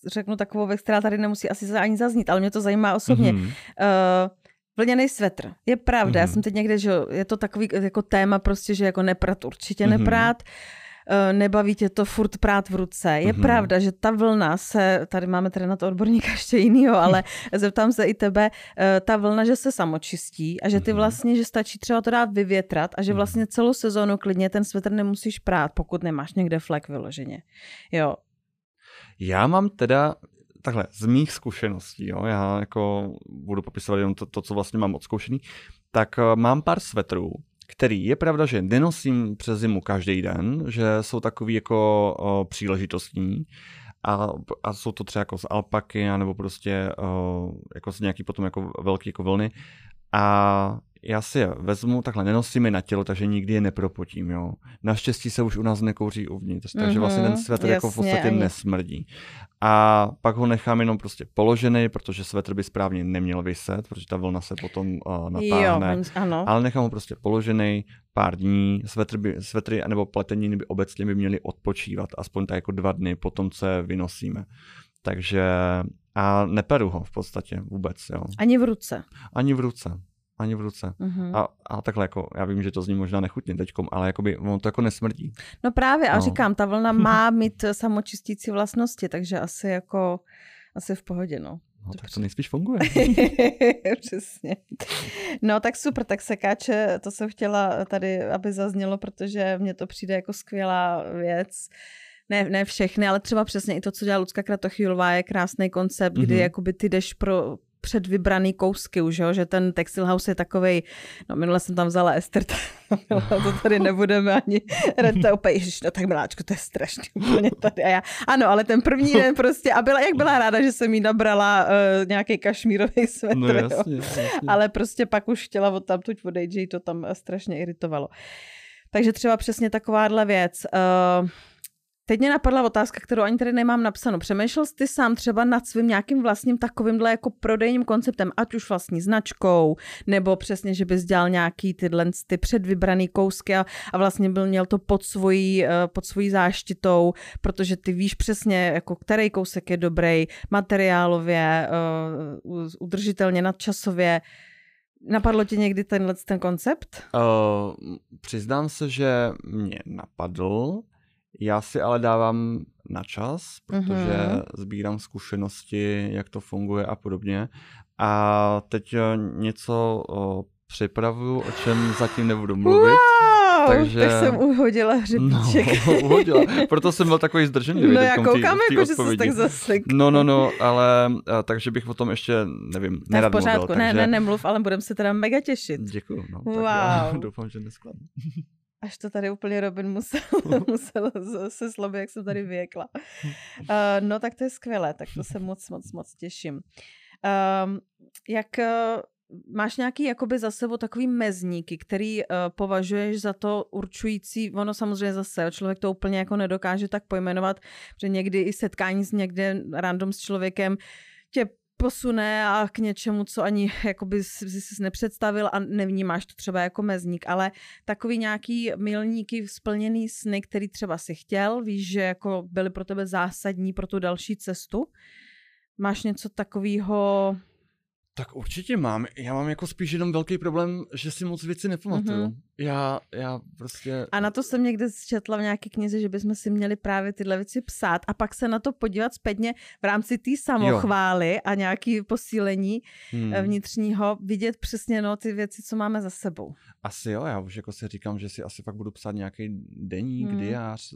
řeknu takovou věc, která tady nemusí asi ani zaznít, ale mě to zajímá osobně. Mm-hmm. Uh, Vlněný svetr. Je pravda, mm-hmm. já mhm. jsem teď někde, že je to takový jako téma prostě, že jako neprat určitě mm-hmm. neprat. Eh, nebaví tě to furt prát v ruce. Je mm-hmm. pravda, že ta vlna se, tady máme tady na to odborníka ještě jinýho, ale zeptám se i tebe, eh, ta vlna, že se samočistí a že ty mhm. vlastně, že stačí třeba to dát vyvětrat a že mhm. vlastně celou sezónu klidně ten svetr nemusíš prát, pokud nemáš někde flek vyloženě. Jo. Já mám teda takhle, z mých zkušeností, jo, já jako budu popisovat jenom to, to co vlastně mám odzkoušený, tak eh, mám pár svetrů, který je pravda, že nenosím přes zimu každý den, že jsou takový jako o, příležitostní a, a jsou to třeba jako z alpaky, nebo prostě o, jako z nějaký potom jako velký jako vlny. A já si je vezmu, takhle nenosím je na tělo, takže nikdy je nepropotím, jo. Naštěstí se už u nás nekouří uvnitř, takže mm-hmm, vlastně ten mhm, svetr jako v podstatě ani. nesmrdí. A pak ho nechám jenom prostě položený, protože svetr by správně neměl vyset, protože ta vlna se potom uh, natáhne. Jo, ano. Ale nechám ho prostě položený pár dní. Svetr by, svetry nebo pleteniny by obecně by měly odpočívat aspoň tak jako dva dny po tom, co je vynosíme. Takže a neperu ho v podstatě vůbec. Jo. Ani v ruce. Ani v ruce ani v ruce. Uh-huh. A, a takhle jako, já vím, že to zní možná nechutně teďkom, ale jakoby, on to jako nesmrdí. No právě, a no. říkám, ta vlna má mít samočistící vlastnosti, takže asi jako, asi v pohodě, no. No, tak to nejspíš funguje. Přesně. No tak super, tak sekáče, to jsem chtěla tady, aby zaznělo, protože mně to přijde jako skvělá věc. Ne, ne všechny, ale třeba přesně i to, co dělá Lucka Kratochýlová, je krásný koncept, mm-hmm. kdy mhm. jakoby ty jdeš pro, před vybraný kousky už, jo? že ten Textile House je takový. no minule jsem tam vzala Ester, to tady nebudeme ani rete opět, ježiš, no tak miláčku, to je strašně úplně tady a já, ano, ale ten první den prostě, a byla, jak byla ráda, že jsem jí nabrala uh, nějaký kašmírový svetr, no, jasně, jasně. ale prostě pak už chtěla od tam tuď odejít, že jí to tam strašně iritovalo. Takže třeba přesně takováhle věc. Uh, Teď mě napadla otázka, kterou ani tady nemám napsanou. Přemýšlel jsi ty sám třeba nad svým nějakým vlastním takovýmhle jako prodejním konceptem, ať už vlastní značkou, nebo přesně, že bys dělal nějaký tyhle ty předvybraný kousky a, a vlastně byl měl to pod svojí, eh, pod svojí záštitou, protože ty víš přesně, jako který kousek je dobrý, materiálově, uh, udržitelně, nadčasově. Napadlo ti někdy tenhle ten koncept? Uh, přiznám se, že mě napadl, já si ale dávám na čas, protože mm-hmm. sbírám zkušenosti, jak to funguje a podobně. A teď eh, něco o, připravuju, o čem zatím nebudu mluvit. Wow, takže... tak jsem uhodila hřebíček. No, uhodila. Proto jsem byl takový zdržený. No já koukám, tý, jako, že jsi tak zasek. No, no, no, ale a, takže bych o tom ještě, nevím, ne, nerad v pořádku, mluvil, takže... ne, ne, nemluv, ale budeme se teda mega těšit. Děkuju, no. Wow. Tak já doufám, že neskladnu. Až to tady úplně Robin musel, musel se slabě, jak jsem tady vyjekla. Uh, no tak to je skvělé, tak to se moc, moc, moc těším. Uh, jak uh, máš nějaký jakoby za sebou takový mezníky, který uh, považuješ za to určující, ono samozřejmě zase, člověk to úplně jako nedokáže tak pojmenovat, že někdy i setkání s někde random s člověkem tě posune a k něčemu, co ani jakoby si, si nepředstavil a nevnímáš to třeba jako mezník, ale takový nějaký milníky splněný sny, který třeba si chtěl, víš, že jako byly pro tebe zásadní pro tu další cestu. Máš něco takového tak určitě mám. Já mám jako spíš jenom velký problém, že si moc věci nepamatuju. Mm-hmm. Já, já prostě... A na to jsem někde četla v nějaké knize, že bychom si měli právě tyhle věci psát a pak se na to podívat zpětně v rámci té samochvály jo. a nějaký posílení hmm. vnitřního, vidět přesně no, ty věci, co máme za sebou. Asi jo, já už jako si říkám, že si asi fakt budu psát nějaký deník, hmm. diář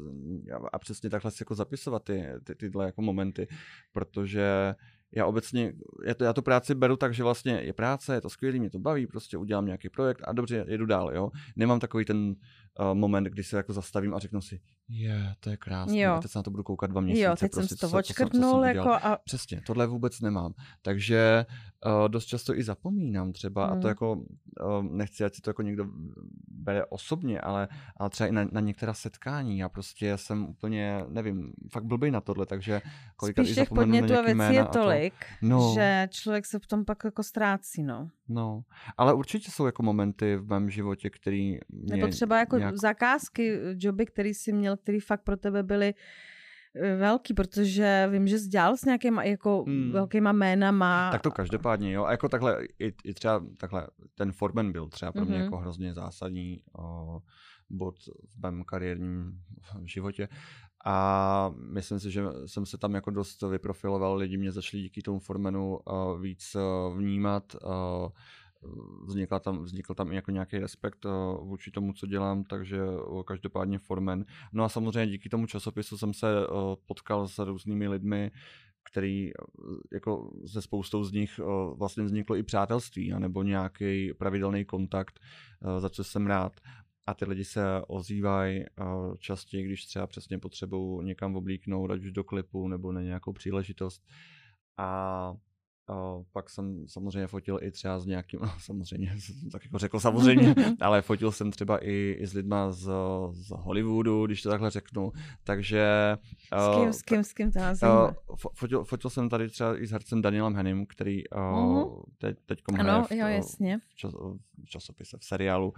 a přesně takhle si jako zapisovat ty, ty, tyhle jako momenty, protože já obecně, já to, já to práci beru tak, že vlastně je práce, je to skvělé, mě to baví, prostě udělám nějaký projekt a dobře, jedu dál, jo. Nemám takový ten uh, moment, kdy se jako zastavím a řeknu si, je, to je krásné, jo. teď se na to budu koukat dva měsíce. Jo, teď prostě, jsem to očkrtnul, jako a... Přesně, tohle vůbec nemám. Takže uh, dost často i zapomínám třeba hmm. a to hmm. jako, uh, nechci, ať si to jako někdo bere osobně, ale, ale třeba i na, na některá setkání. Já prostě jsem úplně, nevím, fakt blbý na tohle, takže kolikrát Spíš těch podnětů a věcí je tolik, to, no, že člověk se v tom pak jako ztrácí, no. No, ale určitě jsou jako momenty v mém životě, který mě Nebo třeba jako nějak... zakázky, joby, který jsi měl, který fakt pro tebe byly eh, velký, protože vím, že jsi dělal s nějakýma jako hmm. velkýma jménama. Tak to každopádně, jo. A jako takhle, i, i třeba takhle, ten Foreman byl třeba pro mě mm-hmm. jako hrozně zásadní o, bod v mém kariérním životě. A myslím si, že jsem se tam jako dost vyprofiloval, lidi mě začali díky tomu Formanu uh, víc uh, vnímat, uh, vznikl tam, vznikl tam i jako nějaký respekt uh, vůči tomu, co dělám, takže uh, každopádně Formen. No a samozřejmě díky tomu časopisu jsem se uh, potkal s různými lidmi, který jako se spoustou z nich vlastně vzniklo i přátelství, nebo nějaký pravidelný kontakt, za co jsem rád a ty lidi se ozývají častěji, když třeba přesně potřebují někam oblíknout, ať už do klipu nebo na nějakou příležitost. A Uh, pak jsem samozřejmě fotil i třeba s nějakým, no, samozřejmě, tak jako řekl samozřejmě, ale fotil jsem třeba i, i s lidma z, z Hollywoodu, když to takhle řeknu, takže... Uh, s kým, s kým, s kým to uh, fotil, fotil jsem tady třeba i s hercem Danielem Hennym, který uh, uh-huh. teď, teď ano, v, jo, jasně. V, čas, v časopise, v seriálu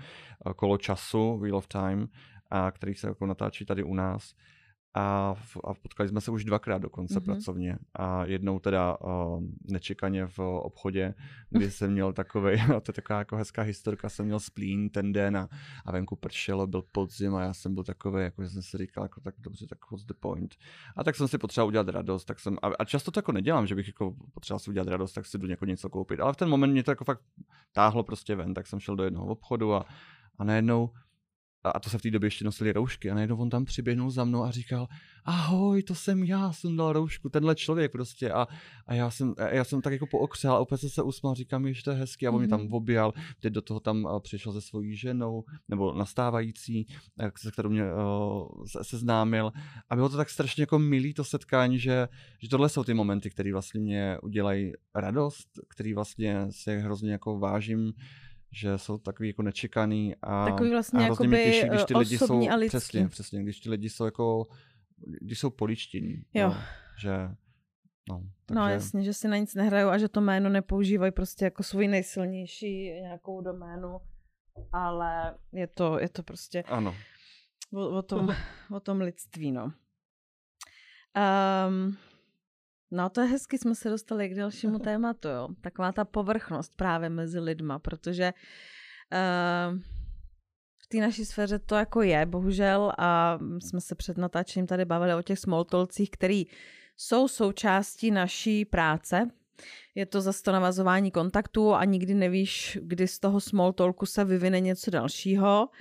uh, Kolo času, Wheel of Time, a který se jako natáčí tady u nás a, a potkali jsme se už dvakrát dokonce mm-hmm. pracovně. A jednou teda uh, nečekaně v obchodě, kdy jsem měl takový, a to je taková jako hezká historka, jsem měl splín ten den a, a venku pršelo, byl podzim a já jsem byl takový, jako že jsem si říkal, jako tak dobře, tak what's the point. A tak jsem si potřeboval udělat radost, tak jsem, a, a často to jako nedělám, že bych jako potřeboval si udělat radost, tak si jdu jako něco koupit. Ale v ten moment mě to jako fakt táhlo prostě ven, tak jsem šel do jednoho obchodu a, a najednou a to se v té době ještě nosili roušky a najednou on tam přiběhnul za mnou a říkal, ahoj, to jsem já, jsem dal roušku, tenhle člověk prostě a, a já, jsem, a já jsem tak jako pookřel a opět se usmál, říkám, že to je hezký a on mm-hmm. mě tam mhm. objal, teď do toho tam přišel se svojí ženou, nebo nastávající, se kterou mě uh, seznámil a bylo to tak strašně jako milý to setkání, že, že tohle jsou ty momenty, které vlastně mě udělají radost, který vlastně si hrozně jako vážím, že jsou takový jako nečekaný a, takový vlastně a hrozně mě těší, když ty lidi jsou, a přesně, přesně, když ty lidi jsou jako, když jsou poličtění. Jo. No, že, no, no takže... no jasně, že si na nic nehrajou a že to jméno nepoužívají prostě jako svůj nejsilnější nějakou doménu, ale je to, je to prostě ano. O, o, tom, o tom lidství, no. Um, No to je hezky, jsme se dostali k dalšímu tématu, jo. Taková ta povrchnost právě mezi lidma, protože uh, v té naší sféře to jako je, bohužel, a jsme se před natáčením tady bavili o těch smoltolcích, který jsou součástí naší práce. Je to zase to navazování kontaktů a nikdy nevíš, kdy z toho small talku se vyvine něco dalšího. Uh,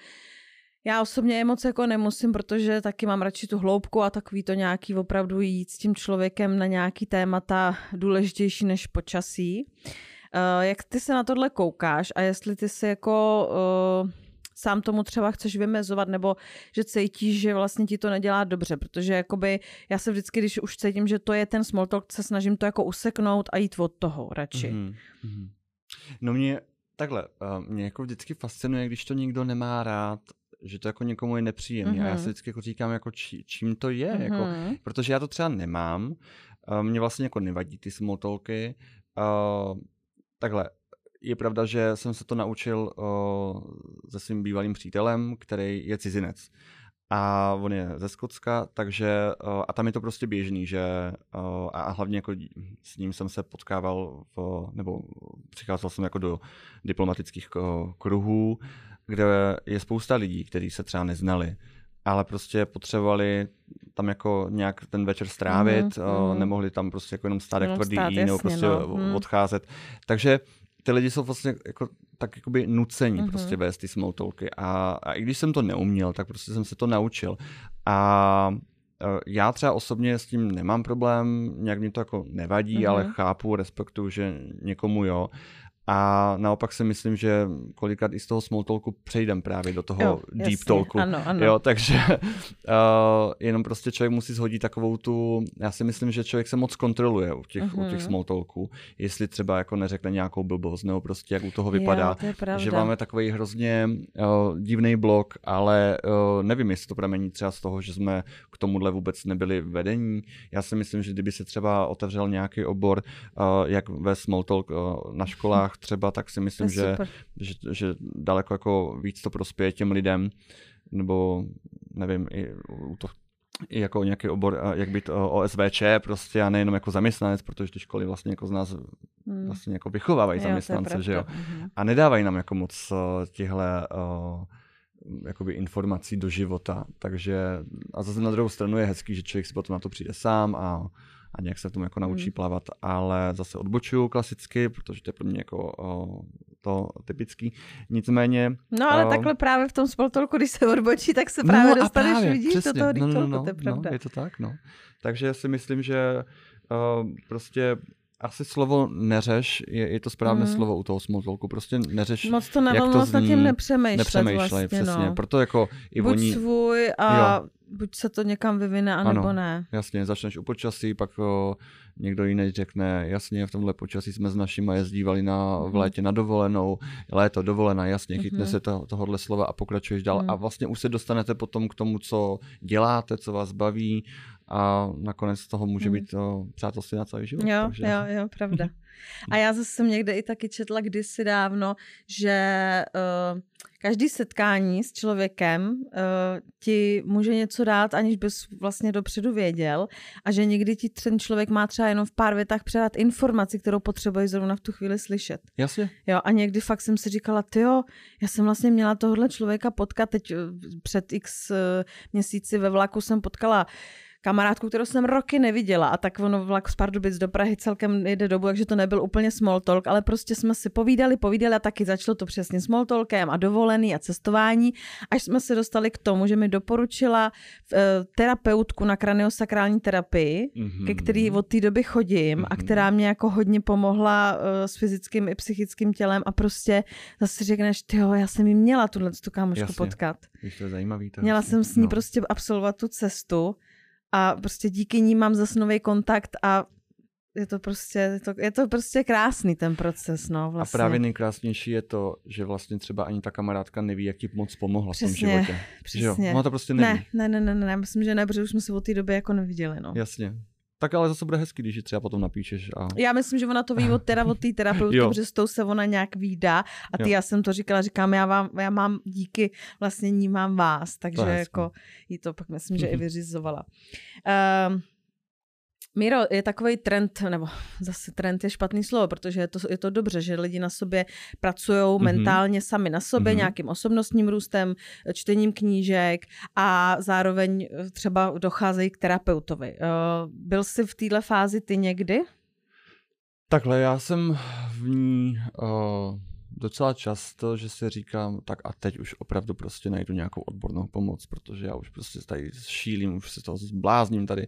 já osobně je moc jako nemusím, protože taky mám radši tu hloubku a takový to nějaký opravdu jít s tím člověkem na nějaký témata důležitější než počasí. Uh, jak ty se na tohle koukáš a jestli ty se jako uh, sám tomu třeba chceš vymezovat nebo že cítíš, že vlastně ti to nedělá dobře, protože jakoby já se vždycky, když už cítím, že to je ten small talk, se snažím to jako useknout a jít od toho radši. Mm-hmm. No mě takhle, uh, mě jako vždycky fascinuje, když to nikdo nemá rád že to jako někomu je nepříjemné. Mm-hmm. A já si mhm. vždycky jako říkám, jako či, čím to je, mm-hmm. jako, mhm. protože já to třeba nemám. Mě vlastně jako nevadí ty smoltolky. Uh, takhle, je pravda, že jsem se to naučil uh, se svým bývalým přítelem, který je cizinec. A on je ze Skotska, takže uh, a tam je to prostě běžný, že uh, a hlavně jako s ním jsem se potkával v, nebo přicházel jsem jako do diplomatických kruhů kde je spousta lidí, kteří se třeba neznali, ale prostě potřebovali tam jako nějak ten večer strávit, mm-hmm. nemohli tam prostě jako jenom stát jak tvrdý stát, jasně, nebo prostě no. Mhm. odcházet. Takže ty lidi jsou vlastně jako tak jakoby nucení mm-hmm. prostě vést ty small talky. A, a i když jsem to neuměl, tak prostě jsem se to naučil. A já třeba osobně s tím nemám problém, nějak mi to jako nevadí, mm-hmm. ale chápu, respektuju, že někomu jo. A naopak si myslím, že kolikrát i z toho small talku přejdem právě do toho jo, deep jasně, talku. Ano, ano. Jo, takže uh, jenom prostě člověk musí shodit takovou tu, já si myslím, že člověk se moc kontroluje u těch, uh-huh. u těch mhm. small talků, jestli třeba jako neřekne nějakou blbost, nebo prostě jak u toho vypadá. Jo, to že máme takový hrozně uh, divný blok, ale uh, nevím, jestli to pramení třeba z toho, že jsme k tomuhle vůbec nebyli vedení. Já si myslím, že kdyby se třeba otevřel nějaký obor, uh, jak ve small talk uh, na školách, třeba, tak si myslím, že, že, že daleko jako víc to prospěje těm lidem, nebo nevím, i u to, i jako nějaký obor, jak být OSVČ prostě a nejenom jako zaměstnanec, protože ty školy vlastně jako z nás hmm. vlastně jako vychovávají zaměstnance, že jo. Mhm. A nedávají nám jako moc uh, jakoby informací do života, takže a zase na druhou stranu je hezký, že člověk si potom na to přijde sám a a nějak se tomu jako naučí hmm. plavat, ale zase odbočuju klasicky, protože to je pro mě jako o, to typický. Nicméně... No ale o, takhle právě v tom spoltolku, když se odbočí, tak se právě no, dostaneš, právě, vidíš, přesně, do toho no, no, no, to je no, pravda. No, je to tak, no. Takže si myslím, že o, prostě asi slovo neřeš je, je to správné mm. slovo u toho smalltalku. Prostě neřeš, Moc to jak to zní, tím nepřemýšlet nepřemýšlej, vlastně, přesně. No. Proto jako i Buď oni... svůj a jo. buď se to někam vyvine, anebo ano, ne. jasně, začneš u počasí, pak o, někdo jiný řekne, jasně, v tomhle počasí jsme s našimi jezdívali na, v mhm. létě na dovolenou, léto dovolená, jasně, chytne mm-hmm. se to, tohohle slova a pokračuješ dál mm. a vlastně už se dostanete potom k tomu, co děláte, co vás baví a nakonec z toho může mm. být to přátelství na celý život. Jo, takže... jo, jo, pravda. A já zase jsem někde i taky četla kdysi dávno, že uh, každý setkání s člověkem uh, ti může něco dát, aniž bys vlastně dopředu věděl a že někdy ti ten člověk má třeba jenom v pár větách předat informaci, kterou potřebuješ zrovna v tu chvíli slyšet. Jasně. Jo, a někdy fakt jsem si říkala, ty jo, já jsem vlastně měla tohle člověka potkat, teď před x uh, měsíci ve vlaku jsem potkala uh, kamarádku, kterou jsem roky neviděla a tak ono vlak z Pardubic do Prahy celkem jde dobu, takže to nebyl úplně small talk, ale prostě jsme si povídali, povídali a taky začalo to přesně small talkem a dovolený a cestování, až jsme se dostali k tomu, že mi doporučila uh, terapeutku na kraniosakrální terapii, mm-hmm. ke který od té doby chodím mm-hmm. a mhm. která mě jako hodně pomohla uh, s fyzickým i psychickým tělem a prostě zase řekneš, ty já jsem jí měla tuhle tu kámošku Jasně. potkat. to je zajímavý. To Měla jsem s ní no. prostě absolvovat tu cestu a prostě díky ní mám zase nový kontakt a je to prostě, je to, je to prostě krásný ten proces, no vlastně. A právě nejkrásnější je to, že vlastně třeba ani ta kamarádka neví, jak ti moc pomohla přesně, v tom životě. Přesně. Ona to prostě neví. Ne, ne, ne, ne, ne, myslím, že ne, protože už jsme se od té doby jako neviděli, no. Jasně. Tak ale zase bude hezký, když ji třeba potom napíšeš. A... Já myslím, že ona to ví od, teda od té terapeutky, protože s tou se ona nějak výdá. A ty, jo. já jsem to říkala, říkám, já, vám, já mám díky vlastně ní mám vás, takže jako jí to pak myslím, že i vyřizovala. Um, Míro, je takový trend, nebo zase trend je špatný slovo, protože je to, je to dobře, že lidi na sobě pracují mm-hmm. mentálně sami na sobě, mm-hmm. nějakým osobnostním růstem, čtením knížek a zároveň třeba docházejí k terapeutovi. Eh, byl jsi v této fázi ty někdy? Takhle, já jsem v ní uh, docela často, že si říkám, tak a teď už opravdu prostě najdu nějakou odbornou pomoc, protože já už prostě tady šílím, už se toho zblázním tady.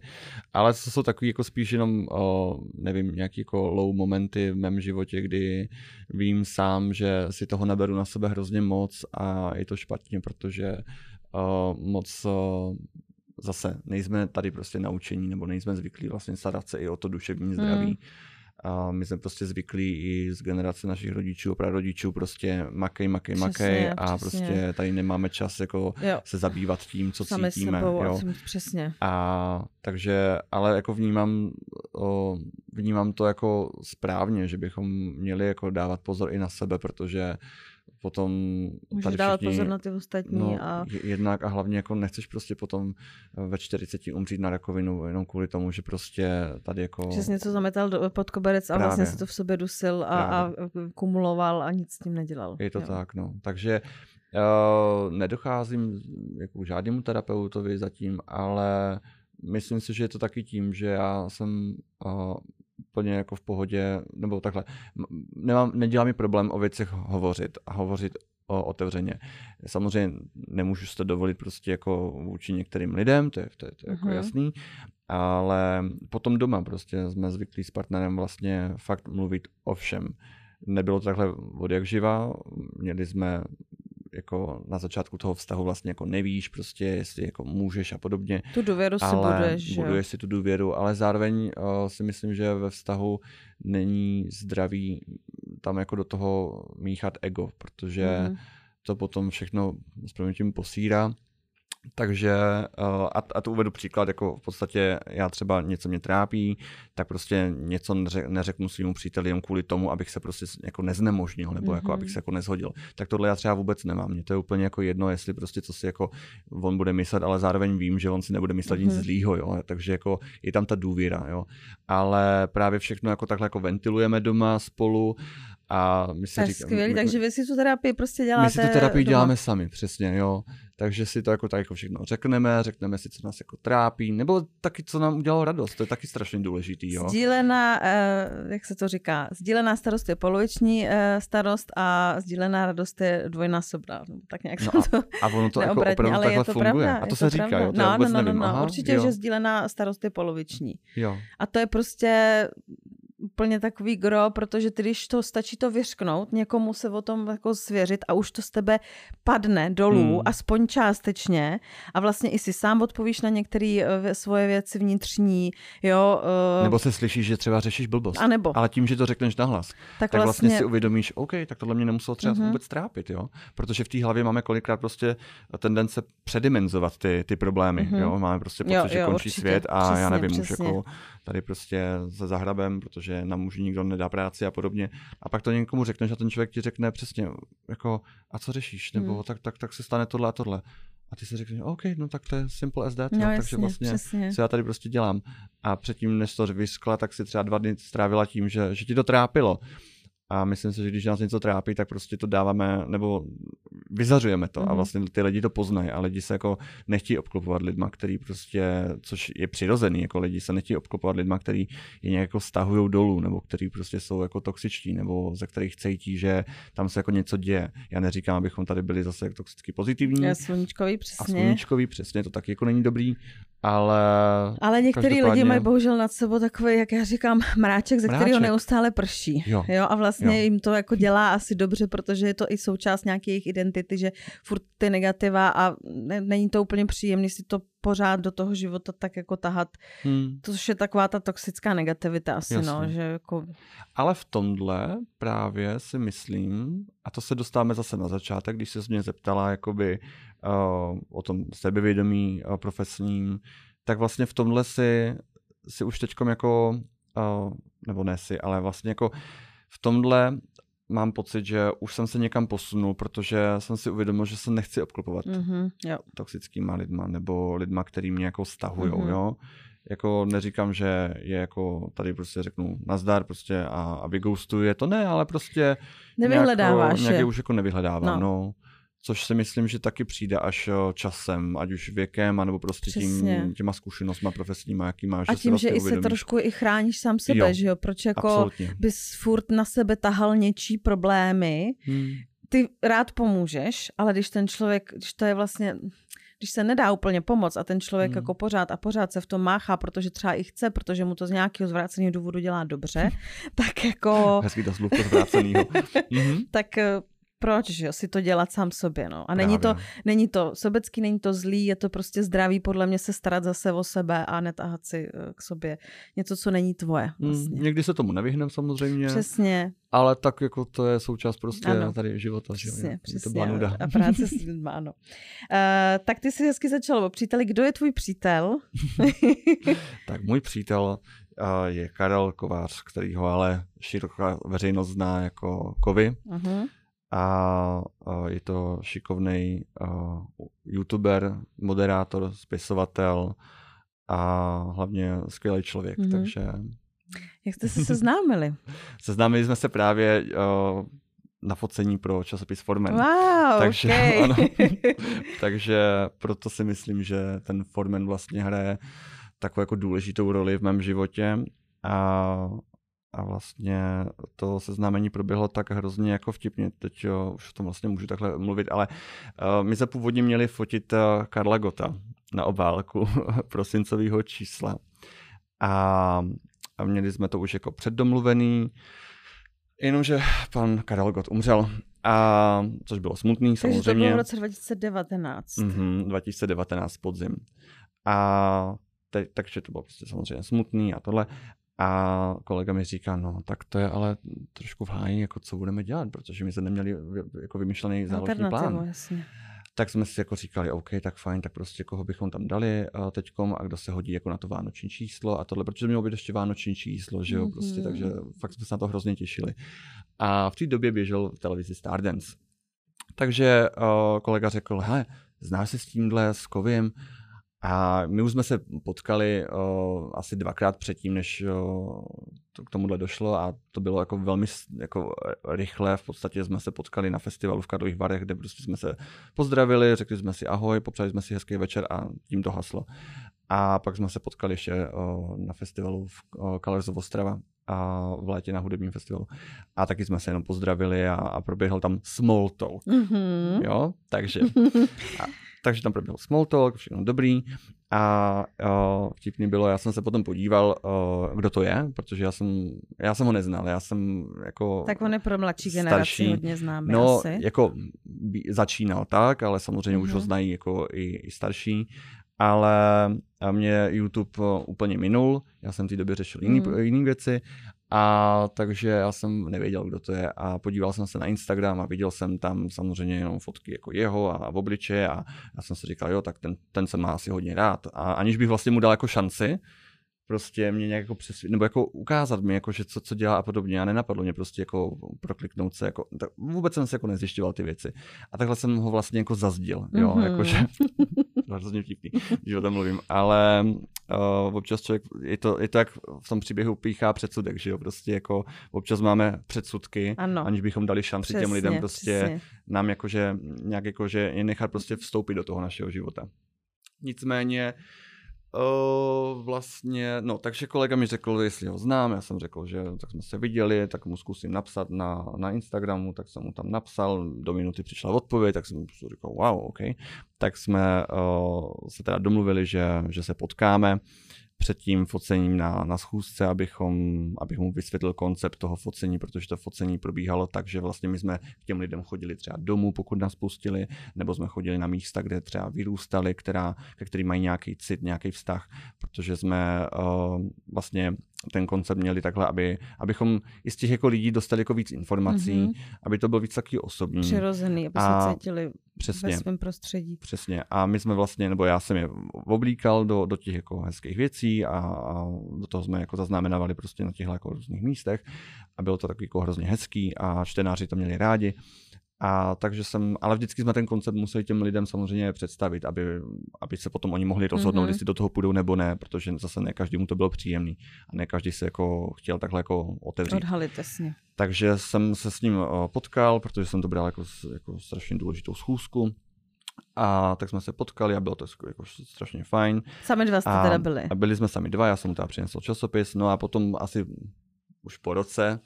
Ale to jsou takový jako spíš jenom, o, nevím, nějaký jako low momenty v mém životě, kdy vím sám, že si toho neberu na sebe hrozně moc a je to špatně, protože o, moc o, zase nejsme tady prostě naučení nebo nejsme zvyklí vlastně starat se i o to duševní zdraví. Hmm a my jsme prostě zvyklí i z generace našich rodičů, prarodičů, prostě makej, makej, přesně, makej a přesně. prostě tady nemáme čas jako jo. se zabývat tím, co Sami cítíme. Sebou, jo. Přesně. A takže, ale jako vnímám, o, vnímám to jako správně, že bychom měli jako dávat pozor i na sebe, protože potom Můžeš tady dávat všichni, pozor na ty ostatní. No, a... Jednak a hlavně jako nechceš prostě potom eh, ve 40 umřít na rakovinu jenom kvůli tomu, že prostě tady jako... Přesně něco zametal do, pod koberec a Právě. vlastně si to v sobě dusil a, a kumuloval a nic s tím nedělal. Je to jo. tak, no. Takže uh, nedocházím jako žádnému terapeutovi zatím, ale myslím si, že je to taky tím, že já jsem uh, úplně jako v pohodě, nebo takhle, nemám, nedělá mi problém o věcech hovořit a hovořit o, otevřeně. Samozřejmě nemůžu si to dovolit prostě jako vůči některým lidem, to je, to je, to je jako mhm. jasný, ale potom doma prostě jsme zvyklí s partnerem vlastně fakt mluvit o všem. Nebylo to takhle od jak živa, měli jsme jako na začátku toho vztahu vlastně jako nevíš prostě, jestli jako můžeš a podobně. Tu důvěru si ale buduješ, buduješ si tu důvěru, ale zároveň uh, si myslím, že ve vztahu není zdravý tam jako do toho míchat ego, protože mm. to potom všechno s tím posírá takže uh, a, a to uvedu příklad, jako v podstatě já třeba něco mě trápí, tak prostě něco neřek, neřeknu svým příteli jen kvůli tomu, abych se prostě jako neznemožnil, nebo mm-hmm. jako abych mhm. se jako nezhodil. Tak tohle já třeba vůbec nemám. Mně to je úplně jako jedno, jestli prostě co si jako on bude myslet, ale zároveň vím, že on si nebude myslet mm-hmm. nic mhm. zlýho, jo. Takže jako je tam ta důvěra, jo. Ale právě všechno jako takhle jako ventilujeme doma spolu a my si říkáme, skvělý, takže vy si tu terapii prostě děláte My si tu terapii doma. děláme sami, přesně, jo. Takže si to jako tak jako všechno řekneme, řekneme si, co nás jako trápí, nebo taky, co nám udělalo radost, to je taky strašně důležitý, jo. Sdílená, uh, jak se to říká, sdílená starost je poloviční uh, starost a sdílená radost je dvojnásobná. No, tak nějak no a, to a ono to jako opravdu ale takhle funguje. Pravda, a to se to říká, pravda. jo, to no, no, no, no, no, Aha, určitě, jo. že sdílená starost je poloviční. Jo. A to je prostě úplně takový gro, protože ty, když to stačí to vyřknout, někomu se o tom jako svěřit a už to z tebe padne dolů, hmm. aspoň částečně a vlastně i si sám odpovíš na některé uh, svoje věci vnitřní, jo. Uh, nebo se slyšíš, že třeba řešíš blbost. A nebo. Ale tím, že to řekneš nahlas, tak, tak vlastně, vlastně si uvědomíš, OK, tak tohle mě nemuselo třeba uh-huh. vůbec trápit, jo. Protože v té hlavě máme kolikrát prostě tendence předimenzovat ty, ty problémy, uh-huh. jo. Máme prostě pocit, jo, že jo, končí určitě. svět a přesně, já nevím, přesně. už jako tady prostě za zahrabem, protože nám už nikdo nedá práci a podobně. A pak to někomu řekneš a ten člověk ti řekne přesně, jako, a co řešíš, nebo hmm. tak, tak, tak se stane tohle a tohle. A ty si řekneš, OK, no tak to je simple as that, no, jasně, takže vlastně, přesně. co já tady prostě dělám. A předtím, než to vyskla, tak si třeba dva dny strávila tím, že, že ti to trápilo. A myslím si, že když nás něco trápí, tak prostě to dáváme, nebo vyzařujeme to mm-hmm. a mhm. vlastně ty lidi to poznají a lidi se jako nechtějí obklopovat lidma, který prostě, což je přirozený, jako lidi se nechtějí obklopovat lidma, který je nějak jako stahují dolů, nebo který prostě jsou jako toxičtí, nebo ze kterých cítí, že tam se jako něco děje. Já neříkám, abychom tady byli zase toxicky pozitivní. A sluníčkový přesně. A sluníčkový přesně, to taky jako není dobrý, ale... Ale některý lidi mají bohužel nad sebou takový, jak já říkám, mráček, ze kterého neustále prší. Jo. jo a vlastně jo. jim to jako dělá asi dobře, protože je to i součást nějaké jejich identity, že furt ty negativa a ne, není to úplně příjemný si to pořád do toho života tak jako tahat. Hmm. To je taková ta toxická negativita asi, no, Jasně. no, že jako... Ale v tomhle právě si myslím, a to se dostáváme zase na začátek, když se mě zeptala jakoby uh, o tom sebevědomí uh, profesním, tak vlastně v tomhle si, si už teďkom jako, uh, nebo ne si, ale vlastně jako v tomhle mám pocit, že už jsem se někam posunul, protože jsem si uvědomil, že se nechci obklopovat mm-hmm, jo. toxickýma lidma nebo lidma, který mě jako stahujou, mm-hmm. jo. Jako neříkám, že je jako tady prostě řeknu nazdar prostě a, a vyghoustuje, to ne, ale prostě Nevyhledáváš nějak, nějak už jako nevyhledávám, no. no což si myslím, že taky přijde až eh, časem, ať už věkem, anebo prostě tím, těma zkušenostma profesníma, jaký máš. A tím, že, že vlastně i se trošku i chráníš sám sebe, jo, že jo? Proč jako absolutně. bys furt na sebe tahal něčí problémy, hmm. ty rád pomůžeš, ale když ten člověk, když to je vlastně když se nedá úplně pomoct a ten člověk hmm. jako pořád a pořád se v tom máchá, protože třeba i chce, protože mu to z nějakého zvráceného důvodu dělá dobře, tak jako... Hezký to zvráceného. Mhm. tak eh, proč, že jo, si to dělat sám sobě, no. A není to, není to sobecký, není to zlý, je to prostě zdravý podle mě se starat zase o sebe a netahat si eh, k sobě něco, co není tvoje. Hmm, vlastně. Hmm, někdy se tomu nevyhnem samozřejmě. Přesně. Ale tak jako to je součást prostě ano. tady života. Přesně, že? přesně. To byla nuda. A práce s lidmi, ano. Uh, tak ty jsi hezky začal o příteli. Kdo je tvůj přítel? tak můj přítel uh, je Karel Kovář, který ho ale široká veřejnost zná jako Kovy. Uh-huh a je to šikovný youtuber, moderátor, spisovatel a hlavně skvělý člověk, mm-hmm. takže... Jak jste se seznámili? Seznámili jsme se právě uh, na focení pro časopis Formen. Wow, takže, okay. ano, takže proto si myslím, že ten Formen vlastně hraje takovou jako důležitou roli v mém životě a a vlastně to seznámení proběhlo tak hrozně jako vtipně, teď jo, už o tom vlastně můžu takhle mluvit, ale uh, my se původně měli fotit uh, Karla Gota na obálku prosincového čísla a, a měli jsme to už jako předdomluvený, jenomže pan Karel Gott umřel a, což bylo smutný Takže samozřejmě. Takže to bylo v roce 2019. Mm-hmm, 2019 podzim. A te, takže to bylo prostě samozřejmě smutný a tohle. A kolega mi říká, no tak to je ale trošku v háji, jako co budeme dělat, protože my jsme neměli jako vymyšlený záložní plán. Jasně. Tak jsme si jako říkali, OK, tak fajn, tak prostě koho bychom tam dali uh, teďkom a kdo se hodí jako na to vánoční číslo a tohle, protože mělo být ještě vánoční číslo, že jo, mm-hmm. prostě, takže fakt jsme se na to hrozně těšili. A v té době běžel v televizi Stardance. Takže uh, kolega řekl, hele, znáš se s tímhle, s Koviem? A my už jsme se potkali uh, asi dvakrát předtím, než uh, to k tomuhle došlo a to bylo jako velmi jako rychle. V podstatě jsme se potkali na festivalu v Karlových Varech, kde prostě jsme se pozdravili, řekli jsme si ahoj, popřáli jsme si hezký večer a tím to haslo. A pak jsme se potkali ještě uh, na festivalu v uh, Colors of Ostrava a v létě na hudebním festivalu. A taky jsme se jenom pozdravili a, a proběhl tam small talk. Mm-hmm. Jo, takže... A, takže tam proběhl small talk, všechno dobrý. A uh, vtipný bylo, já jsem se potom podíval, uh, kdo to je, protože já jsem, já jsem ho neznal, já jsem jako Tak on je pro mladší generaci hodně známý No, asi. jako začínal tak, ale samozřejmě mm-hmm. už ho mhm. znají jako i, i starší ale mě YouTube úplně minul, já jsem v té době řešil jiný, mm. jiný věci a takže já jsem nevěděl, kdo to je a podíval jsem se na Instagram a viděl jsem tam samozřejmě jenom fotky jako jeho a v obličeje a já jsem si říkal, jo, tak ten, ten se má asi hodně rád a aniž bych vlastně mu dal jako šanci, prostě mě nějak jako přesvědčit, nebo jako ukázat mi, jako, že co, co dělá a podobně. A nenapadlo mě prostě jako prokliknout se, jako, tak vůbec jsem se jako nezjišťoval ty věci. A takhle jsem ho vlastně jako zazdil, jo, mm-hmm. jakože, hrozně vtipný, když o tom mluvím, ale uh, občas člověk, je to, je to jak v tom příběhu píchá předsudek, že jo, prostě jako občas máme předsudky, ano. aniž bychom dali šanci přesně, těm lidem prostě přesně. nám jakože nějak jakože je nechat prostě vstoupit do toho našeho života. Nicméně, Uh, vlastně, no, takže kolega mi řekl, jestli ho znám, já jsem řekl, že tak jsme se viděli, tak mu zkusím napsat na, na Instagramu, tak jsem mu tam napsal, do minuty přišla odpověď, tak jsem říkal, wow, OK. Tak jsme uh, se teda domluvili, že, že se potkáme před tím focením na, na schůzce, abychom, abych mu vysvětlil koncept toho focení, protože to focení probíhalo tak, že vlastně my jsme k těm lidem chodili třeba domů, pokud nás pustili, nebo jsme chodili na místa, kde třeba vyrůstali, která, ke kterým mají nějaký cit, nějaký vztah, protože jsme uh, vlastně ten koncept měli takhle, aby, abychom i z těch jako lidí dostali jako víc informací, mm-hmm. aby to bylo víc taky osobní. Přirozený, aby a se cítili přesně, ve svém prostředí. Přesně. A my jsme vlastně, nebo já jsem je oblíkal do, do těch jako hezkých věcí a, a do toho jsme jako zaznamenávali prostě na těchto jako různých místech a bylo to takový jako hrozně hezký a čtenáři to měli rádi. A takže jsem, ale vždycky jsme ten koncept museli těm lidem samozřejmě představit, aby, aby se potom oni mohli rozhodnout, mm-hmm. jestli do toho půjdou nebo ne, protože zase ne každému to bylo příjemný a ne každý se jako chtěl takhle jako otevřít. Odhalit, jasně. Takže jsem se s ním eh, potkal, protože jsem to bral jako, jako strašně důležitou schůzku. A tak jsme se potkali a bylo to jako, jako strašně fajn. Sami dva jste a, teda byli. A byli jsme sami dva, já jsem mu teda přinesl časopis, no a potom asi už po roce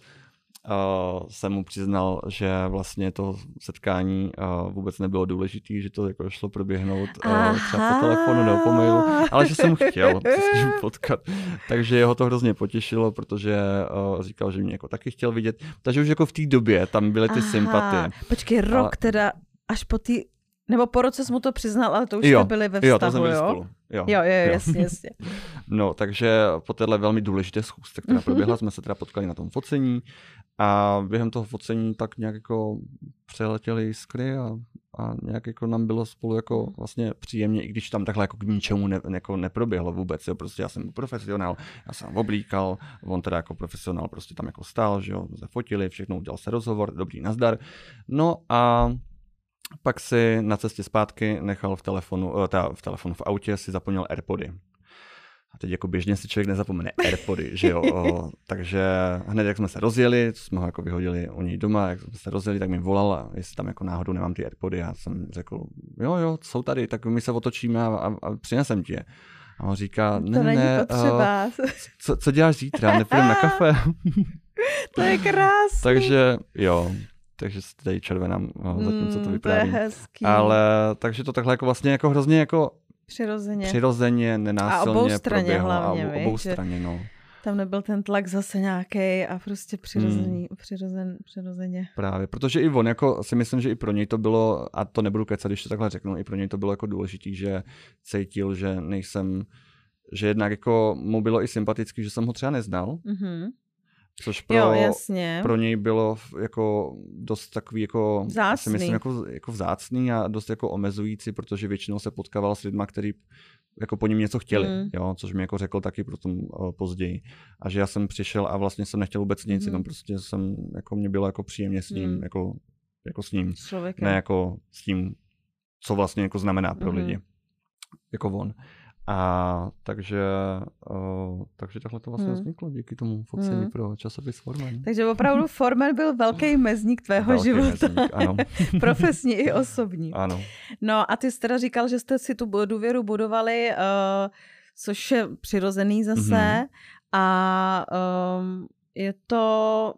uh, jsem mu přiznal, že vlastně to setkání uh, vůbec nebylo důležité, že to jako šlo proběhnout uh, třeba po telefonu nebo po mailu, ale že jsem chtěl se s ním potkat. Takže jeho to hrozně potěšilo, protože uh, říkal, že mě jako taky chtěl vidět. Takže už jako v té době tam byly ty Aha. sympatie. Počkej, rok ale... teda až po té nebo po roce jsi mu to přiznal, ale to už jo, jste byli ve vztahu, jo? To jsme byli jo? Spolu. Jo, jo, jo, jo, jasně, jasně. No, takže po téhle velmi důležité schůzce, která mhm. proběhla, jsme se teda potkali na tom focení a během toho focení tak nějak jako přeletěli jiskry a, a nějak jako nám bylo spolu jako vlastně příjemně, i když tam takhle jako k ničemu ne, jako neproběhlo vůbec, jo, prostě já jsem profesionál, já jsem oblíkal, on teda jako profesionál prostě tam jako stál, že jo, fotili, všechno, udělal se rozhovor, dobrý nazdar, no a pak si na cestě zpátky nechal v telefonu, eh, teda v telefonu, v autě si zapomněl Airpody. A teď jako běžně si člověk nezapomene Airpody, že jo. O, takže hned jak jsme se rozjeli, jsme ho jako vyhodili u něj doma, jak jsme se rozjeli, tak mi volal, jestli tam jako náhodou nemám ty Airpody. Já jsem řekl, jo, jo, jsou tady, tak my se otočíme a, a, a přinesem ti je. A on říká, ne, to není ne, potřeba. Uh, co, co děláš zítra, nepůjdeme na kafe? to je krásný. takže jo, takže se tady červenám, no, co to vypráví. Mm, to je hezký. Ale takže to takhle jako vlastně jako hrozně jako Přirozeně. Přirozeně, nenásilně a obou straně proběhlo. hlavně, a obou straně, no. Tam nebyl ten tlak zase nějaký a prostě přirozený, hmm. přirozen, přirozeně. Právě, protože i on, jako si myslím, že i pro něj to bylo, a to nebudu kecat, když to takhle řeknu, i pro něj to bylo jako důležitý, že cítil, že nejsem, že jednak jako mu bylo i sympatický, že jsem ho třeba neznal. Mm-hmm. Což pro, jo, jasně. pro něj bylo jako dost takový jako, vzácný. si myslím, jako, jako vzácný a dost jako omezující, protože většinou se potkával s lidmi, kteří jako po ním něco chtěli, mm. jo, což mi jako řekl taky potom uh, později. A že já jsem přišel a vlastně jsem nechtěl vůbec nic, mm. jenom prostě jsem, jako mě bylo jako příjemně s ním, mm. jako, jako s ním. Člověkem. Ne jako s tím, co vlastně jako znamená pro mm. lidi. Jako on. A takže, uh, takže takhle to vlastně hmm. vzniklo díky tomu focení hmm. pro časopis Formen. Takže opravdu Formen byl velký mezník tvého velký života. Mezník, ano. Profesní i osobní. Ano. No a ty jsi teda říkal, že jste si tu důvěru budovali, uh, což je přirozený zase. Mm-hmm. A um, je to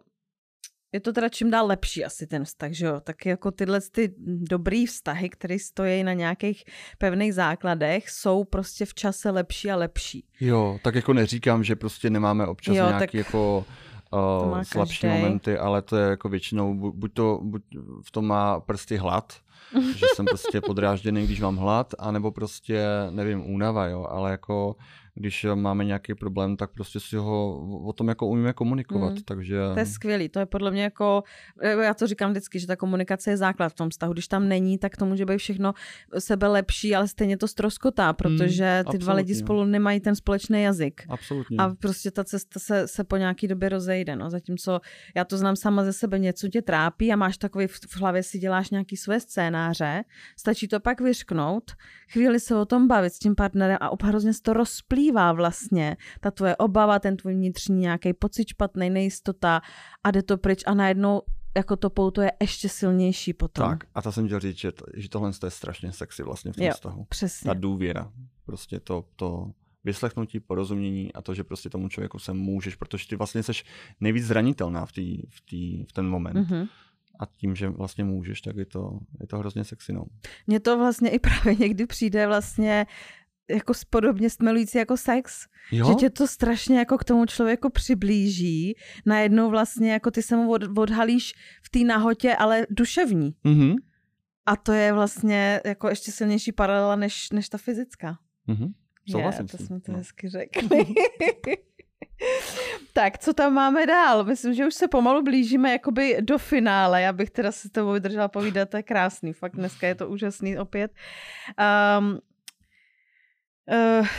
je to teda čím dál lepší asi ten vztah, že jo? Tak jako tyhle ty dobrý vztahy, které stojí na nějakých pevných základech, jsou prostě v čase lepší a lepší. Jo, tak jako neříkám, že prostě nemáme občas jo, nějaký tak... jako uh, slabší každej. momenty, ale to je jako většinou, buď to, buď v tom má prsty hlad, že jsem prostě podrážděný, když mám hlad, anebo prostě, nevím, únava, jo, ale jako když máme nějaký problém, tak prostě si ho o tom jako umíme komunikovat, mm. takže... To je skvělý, to je podle mě jako, eh, já to říkám vždycky, že ta komunikace je základ v tom vztahu, když tam není, tak to může být všechno sebe lepší, ale stejně to stroskotá, protože ty mm, dva lidi spolu nemají ten společný jazyk. Absolutně. A prostě ta cesta se, se po nějaký době rozejde, no, zatímco já to znám sama ze sebe, něco tě trápí a máš takový v, v hlavě si děláš nějaký své scénáře, stačí to pak vyšknout, chvíli se o tom bavit s tím partnerem a hrozně se to rozplí skrývá vlastně ta tvoje obava, ten tvůj vnitřní nějaký pocit špatný, nejistota a jde to pryč a najednou jako to pouto je ještě silnější potom. Tak a to jsem chtěl říct, že, to, že tohle je strašně sexy vlastně v tom jo, vztahu. Přesně. Ta důvěra, prostě to, to vyslechnutí, porozumění a to, že prostě tomu člověku se můžeš, protože ty vlastně jsi nejvíc zranitelná v, tý, v, tý, v ten moment. Mm-hmm a tím, že vlastně můžeš, tak je to, je to hrozně sexy. No. Mně to vlastně i právě někdy přijde vlastně jako podobně stmelující jako sex. Jo? Že tě to strašně jako k tomu člověku přiblíží. Najednou vlastně jako ty se mu od, odhalíš v té nahotě, ale duševní. Mm-hmm. A to je vlastně jako ještě silnější paralela než, než ta fyzická. Mm-hmm. Souhlasím je, to jsme to no. hezky řekli. tak, co tam máme dál? Myslím, že už se pomalu blížíme jakoby do finále. Já bych teda si s tebou vydržela povídat, to je krásný. Fakt dneska je to úžasný opět. Um,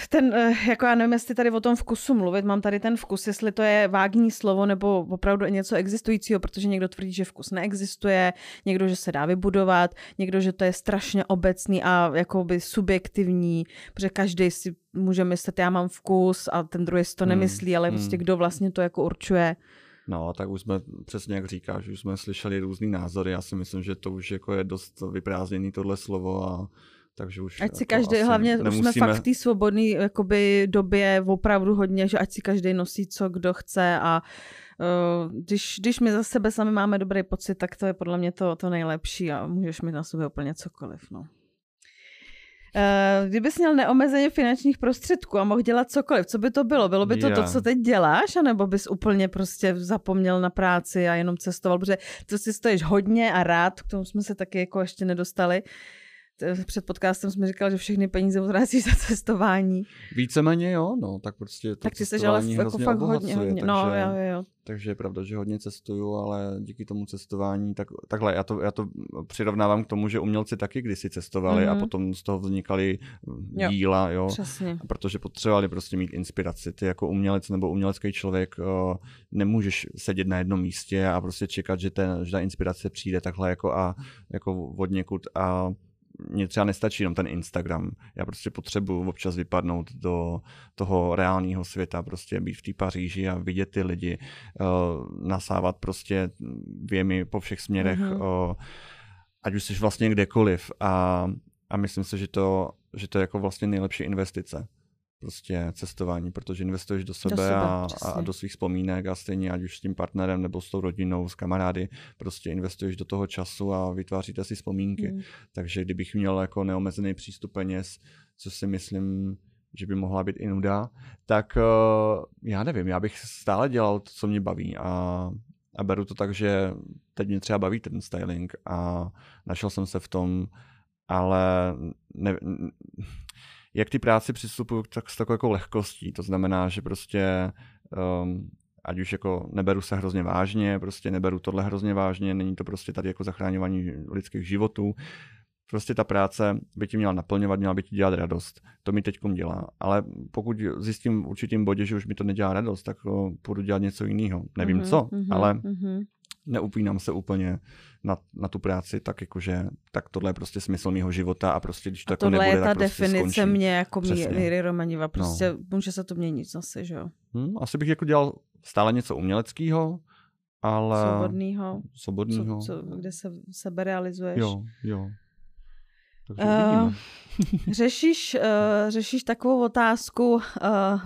ten, eh, jako já nevím, jestli tady o tom vkusu mluvit, mám tady ten vkus, jestli to je vágní slovo nebo opravdu něco existujícího, protože někdo tvrdí, že vkus neexistuje, někdo, že se dá vybudovat, někdo, že to je strašně obecný a jakoby subjektivní, protože každý si může myslet, já mám vkus a ten druhý si to hmm, nemyslí, ale hmm. prostě kdo vlastně to jako určuje. No, tak už jsme, přesně jak říkáš, už jsme slyšeli různý názory, já si myslím, že to už jako je dost vyprázdněný tohle slovo a takže už ať si jako každý, hlavně nemusíme... už jsme fakt v té svobodné jakoby, době opravdu hodně, že ať si každý nosí, co kdo chce a uh, když, když my za sebe sami máme dobrý pocit, tak to je podle mě to, to nejlepší a můžeš mít na sobě úplně cokoliv. No. Uh, kdybys měl neomezeně finančních prostředků a mohl dělat cokoliv, co by to bylo? Bylo by to yeah. to, co teď děláš, anebo bys úplně prostě zapomněl na práci a jenom cestoval? Protože to si stojíš hodně a rád, k tomu jsme se taky jako ještě nedostali. Uh, před podcastem jsme říkali, že všechny peníze utrácíš za cestování. Víceméně jo, no, tak prostě to tak ty jsi ale jako fakt hodně, hodně, no, takže, jo, jo. takže je pravda, že hodně cestuju, ale díky tomu cestování, tak, takhle, já to, já to přirovnávám k tomu, že umělci taky kdysi cestovali mm-hmm. a mhm. potom z toho vznikaly jo, díla, jo, přesně. protože potřebovali prostě mít inspiraci. Ty jako umělec nebo umělecký člověk uh, nemůžeš sedět na jednom místě a prostě čekat, že, ten, že ta inspirace přijde takhle jako a jako od někud a mně třeba nestačí jenom ten Instagram. Já prostě potřebuju občas vypadnout do toho reálného světa, prostě být v té Paříži a vidět ty lidi, uh, nasávat prostě věmi po všech směrech, mm-hmm. uh, ať už jsi vlastně kdekoliv. A, a myslím si, že to, že to je jako vlastně nejlepší investice. Prostě cestování, protože investuješ do sebe, do sebe a, a do svých vzpomínek a stejně ať už s tím partnerem nebo s tou rodinou, s kamarády, prostě investuješ do toho času a vytváříte si vzpomínky. Hmm. Takže kdybych měl jako neomezený přístup peněz, co si myslím, že by mohla být i nuda, tak uh, já nevím, já bych stále dělal to, co mě baví a, a beru to tak, že teď mě třeba baví ten styling a našel jsem se v tom, ale ne, jak ty práci přistupuju tak s takovou jako lehkostí, to znamená, že prostě um, ať už jako neberu se hrozně vážně, prostě neberu tohle hrozně vážně, není to prostě tady jako zachráňování lidských životů, prostě ta práce by ti měla naplňovat, měla by ti dělat radost. To mi teď dělá. Ale pokud zjistím v určitým bodě, že už mi to nedělá radost, tak půjdu dělat něco jiného. Nevím mm-hmm, co, mm-hmm, ale mm-hmm. Neupínám se úplně na, na tu práci, tak jakože tak tohle je prostě smysl mého života a prostě když to a jako tohle nebude, je ta tak prostě definice skončí. mě jako Míry Romaniva. No. Prostě no. může se to měnit zase, že jo? Hmm, asi bych jako dělal stále něco uměleckého, ale... Svobodného. Svobodného. Co, co, kde se sebe realizuješ. Jo, jo. Uh, řešíš, uh, řešíš takovou otázku uh,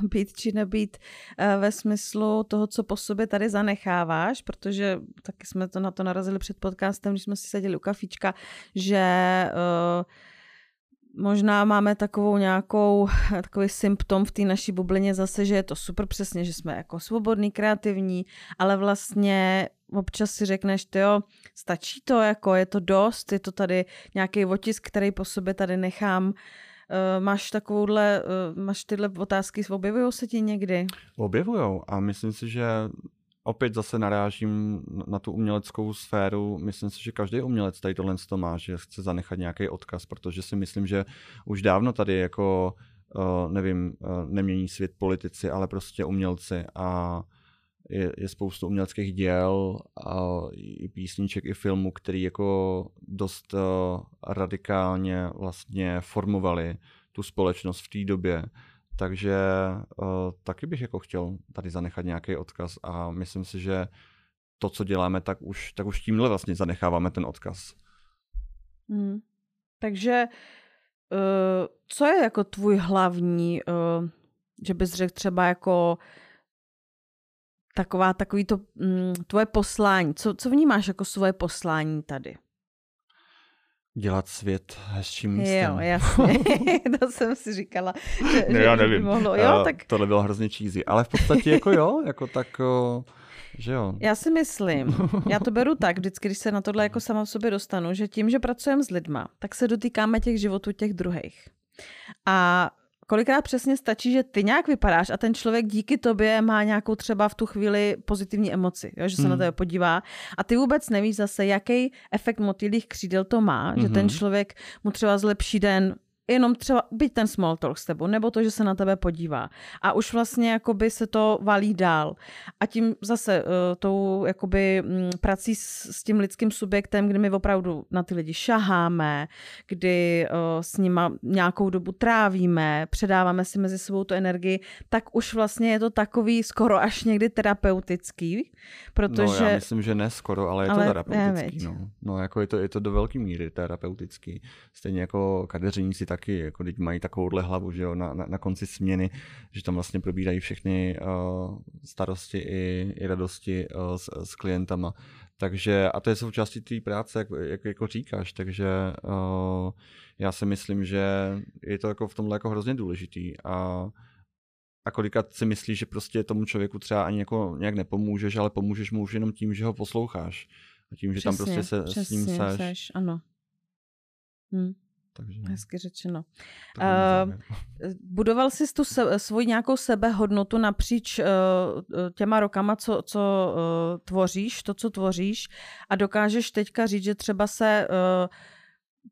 být či nebýt uh, ve smyslu toho, co po sobě tady zanecháváš, protože taky jsme to na to narazili před podcastem, když jsme si seděli u kafička, že uh, možná máme takovou nějakou, takový symptom v té naší bublině zase, že je to super přesně, že jsme jako svobodní, kreativní, ale vlastně občas si řekneš, jo, stačí to, jako je to dost, je to tady nějaký otisk, který po sobě tady nechám. Uh, máš takovouhle, uh, máš tyhle otázky, objevují se ti někdy? Objevujou a myslím si, že opět zase narážím na tu uměleckou sféru. Myslím si, že každý umělec tady tohle to má, že chce zanechat nějaký odkaz, protože si myslím, že už dávno tady jako, uh, nevím, uh, nemění svět politici, ale prostě umělci a je, je spoustu uměleckých děl a i písniček, i filmů, který jako dost uh, radikálně vlastně formovali tu společnost v té době. Takže uh, taky bych jako chtěl tady zanechat nějaký odkaz a myslím si, že to, co děláme, tak už, tak už tímhle vlastně zanecháváme ten odkaz. Hmm. Takže uh, co je jako tvůj hlavní, uh, že bys řekl třeba jako taková, takový to mm, tvoje poslání. Co, co vnímáš jako svoje poslání tady? Dělat svět hezčím místem. Jo, jasně. to jsem si říkala. Že, ne, já nevím. Mohlo. Jo, uh, tak... Tohle bylo hrozně cheesy. Ale v podstatě jako jo, jako tak... Uh, že jo. Já si myslím, já to beru tak, vždycky, když se na tohle jako sama v sobě dostanu, že tím, že pracujeme s lidma, tak se dotýkáme těch životů těch druhých. A kolikrát přesně stačí, že ty nějak vypadáš a ten člověk díky tobě má nějakou třeba v tu chvíli pozitivní emoci, jo? že se hmm. na tebe podívá a ty vůbec nevíš zase, jaký efekt motýlých křídel to má, mm-hmm. že ten hmm. člověk mu třeba zlepší den jenom třeba být ten small talk s tebou, nebo to, že se na tebe podívá. A už vlastně jakoby se to valí dál. A tím zase uh, tou jakoby m, prací s, s tím lidským subjektem, kdy my opravdu na ty lidi šaháme, kdy uh, s nima nějakou dobu trávíme, předáváme si mezi sebou tu energii, tak už vlastně je to takový skoro až někdy terapeutický, protože... No já myslím, že ne skoro, ale je ale, to terapeutický. No. no jako je to, je to do velké míry terapeutický. Stejně jako kadeřníci taky, jako teď mají takovouhle hlavu, že jo, na, na, na konci směny, že tam vlastně probírají všechny uh, starosti i, i radosti uh, s, s klientama. Takže, a to je součástí té práce, jak, jak jako říkáš, takže uh, já si myslím, že je to jako v tomhle jako hrozně důležitý a a kolikrát si myslíš, že prostě tomu člověku třeba ani jako nějak nepomůžeš, ale pomůžeš mu už jenom tím, že ho posloucháš. A tím, že přesně, tam prostě se přesně, s ním seš. seš ano. Hm. Takže, Hezky řečeno. Uh, budoval jsi tu se, svoji nějakou sebehodnotu napříč uh, těma rokama, co, co uh, tvoříš, to, co tvoříš a dokážeš teďka říct, že třeba se uh,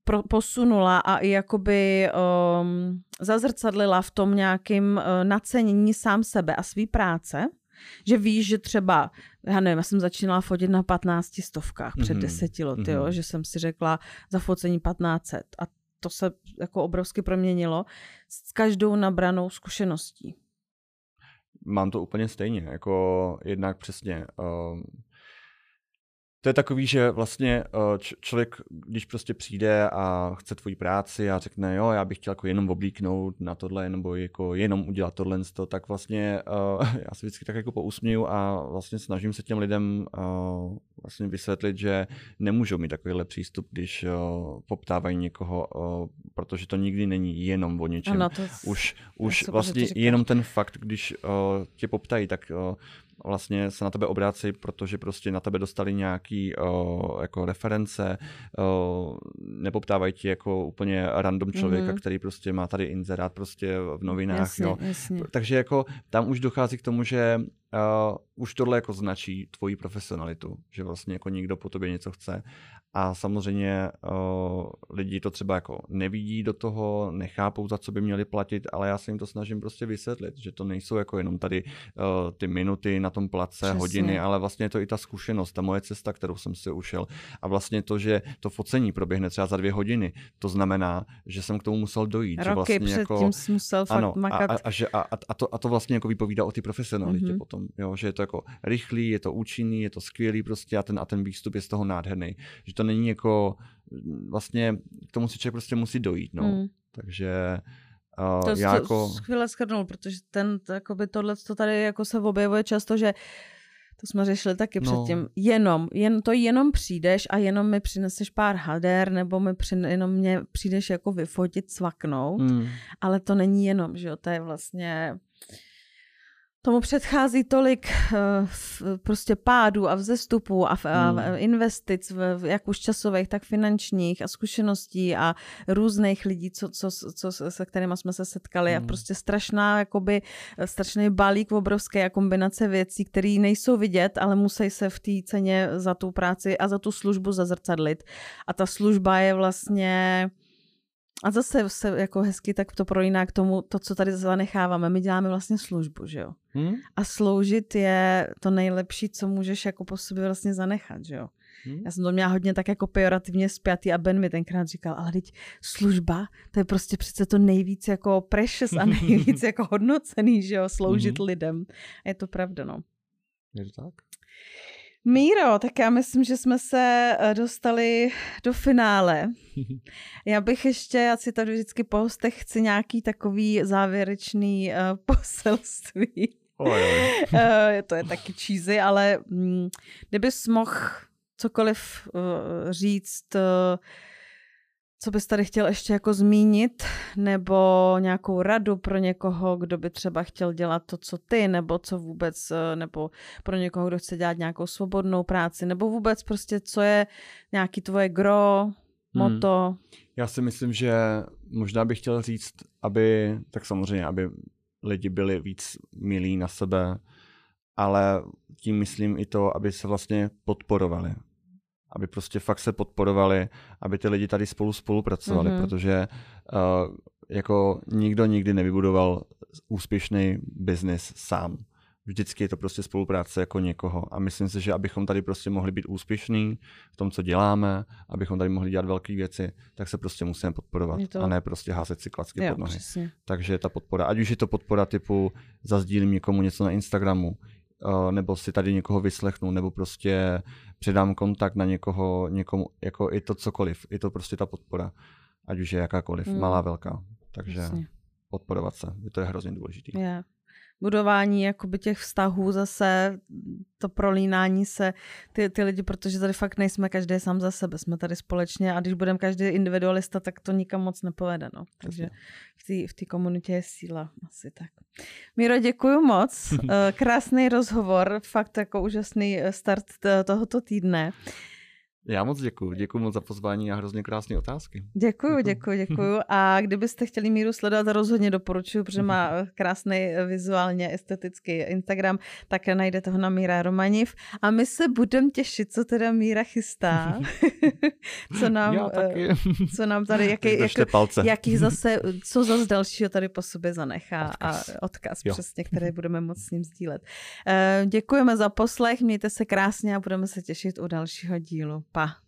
pro, posunula a i jakoby um, zazrcadlila v tom nějakým uh, nacenění sám sebe a svý práce, že víš, že třeba, já nevím, já jsem začínala fotit na 15 stovkách před mm-hmm. deseti lety, mm-hmm. jo, že jsem si řekla za focení 1500 a to se jako obrovsky proměnilo s každou nabranou zkušeností. Mám to úplně stejně, jako jednak přesně. Um, to je takový, že vlastně eh, člověk, když prostě přijde a chce tvoji práci a řekne, jo, já bych chtěl jako jenom oblíknout na tohle, nebo jako jenom udělat tohle, tak vlastně uh, já se vždycky tak jako pousměju a vlastně snažím se těm lidem uh, vlastně vysvětlit, že nemůžou mít takovýhle přístup, když uh, poptávají někoho, uh, protože to nikdy není jenom o něčem. Ano, to už už vlastně jenom ten fakt, když uh, tě poptají, tak uh, vlastně se na tebe obrácejí, protože prostě na tebe dostali nějaký uh, jako reference, uh, nepoptávají ti jako úplně random člověka, mm-hmm. který prostě má tady inzerát prostě v novinách. Jasně, jo. Jasně. Takže jako tam už dochází k tomu, že uh, už tohle jako značí tvoji profesionalitu, že vlastně jako někdo po tobě něco chce a samozřejmě uh, lidi to třeba jako nevidí do toho, nechápou, za co by měli platit, ale já se jim to snažím prostě vysvětlit, že to nejsou jako jenom tady uh, ty minuty na tom place, Přesně. hodiny, ale vlastně je to i ta zkušenost, ta moje cesta, kterou jsem si ušel. A vlastně to, že to focení proběhne třeba za dvě hodiny, to znamená, že jsem k tomu musel dojít. Roky že vlastně předtím jako, jsi musel fakt ano, makat. A, a, a, a, to, a to vlastně jako vypovídá o ty profesionalitě mm-hmm. potom, jo, že je to jako rychlý, je to účinný, je to skvělý prostě a ten, a ten výstup je z toho nádherný. Že to není jako vlastně k tomu si člověk prostě musí dojít, no. Mm. Takže Uh, to já jako... skvěle shrnul, protože ten, jakoby tohle, to tady jako se objevuje často, že to jsme řešili taky no. předtím. Jenom, jen, to jenom přijdeš a jenom mi přineseš pár hader, nebo mi při, jenom mě přijdeš jako vyfotit, svaknout, mm. ale to není jenom, že jo, to je vlastně tomu předchází tolik uh, prostě pádů a vzestupů a, a hmm. investic, v, jak už časových, tak finančních a zkušeností a různých lidí, co, co, co, se kterými jsme se setkali hmm. a prostě strašná, jakoby strašný balík obrovské a kombinace věcí, které nejsou vidět, ale musí se v té ceně za tu práci a za tu službu zazrcadlit. A ta služba je vlastně a zase se jako hezky tak to prolíná k tomu, to, co tady zanecháváme. My děláme vlastně službu, že jo? Hmm? A sloužit je to nejlepší, co můžeš jako po sobě vlastně zanechat, že jo? Hmm? Já jsem to měla hodně tak jako pejorativně spjatý a Ben mi tenkrát říkal, ale teď služba, to je prostě přece to nejvíc jako precious a nejvíc jako hodnocený, že jo, sloužit hmm? lidem. A je to pravda, no. Je to tak? Míro, tak já myslím, že jsme se eh, dostali do finále. Já bych ještě, já si tady vždycky po hostech chci nějaký takový závěrečný uh, poselství. Oj. uh, to je taky cheesy, ale mm, kdybys mohl cokoliv uh, říct, uh, co bys tady chtěl ještě jako zmínit, nebo nějakou radu pro někoho, kdo by třeba chtěl dělat to, co ty, nebo co vůbec, eh, nebo pro někoho, kdo chce dělat nějakou svobodnou práci, nebo vůbec prostě, co je nějaký tvoje gro, hmm. moto? Hmm. Já si myslím, že možná bych chtěl říct, aby, tak samozřejmě, aby lidi byli víc milí na sebe, ale tím myslím i to, aby se vlastně podporovali aby prostě fakt se podporovali, aby ty lidi tady spolu spolupracovali, mm-hmm. protože uh, jako nikdo nikdy nevybudoval úspěšný biznis sám. Vždycky je to prostě spolupráce jako někoho. A myslím si, že abychom tady prostě mohli být úspěšní v tom, co děláme, abychom tady mohli dělat velké věci, tak se prostě musíme podporovat to... a ne prostě házet si klacky jo, pod nohy. Přesně. Takže ta podpora, ať už je to podpora typu zazdílím někomu něco na Instagramu, nebo si tady někoho vyslechnu, nebo prostě předám kontakt na někoho, někomu, jako i to cokoliv, i to prostě ta podpora, ať už je jakákoliv, mm. malá, velká. Takže Jasně. podporovat se, to je hrozně důležité. Yeah budování jakoby těch vztahů zase, to prolínání se, ty, ty lidi, protože tady fakt nejsme každý sám za sebe, jsme tady společně a když budeme každý individualista, tak to nikam moc nepovede, no. Takže v té v komunitě je síla, asi tak. Miro, děkuji moc, eh, krásný rozhovor, fakt jako úžasný start tohoto týdne. Já moc děkuji. Děkuji moc za pozvání a hrozně krásné otázky. Děkuji, děkuji, děkuji. A kdybyste chtěli Míru sledovat, rozhodně doporučuji, protože má krásný vizuálně estetický Instagram, tak najdete ho na Míra Romaniv. A my se budeme těšit, co teda Míra chystá. co, nám, taky. co nám tady, jaký, jak, jaký zase, co zase dalšího tady po sobě zanechá odkaz. a odkaz jo. přesně, který budeme moct s ním sdílet. Eh, děkujeme za poslech, mějte se krásně a budeme se těšit u dalšího dílu. Pa.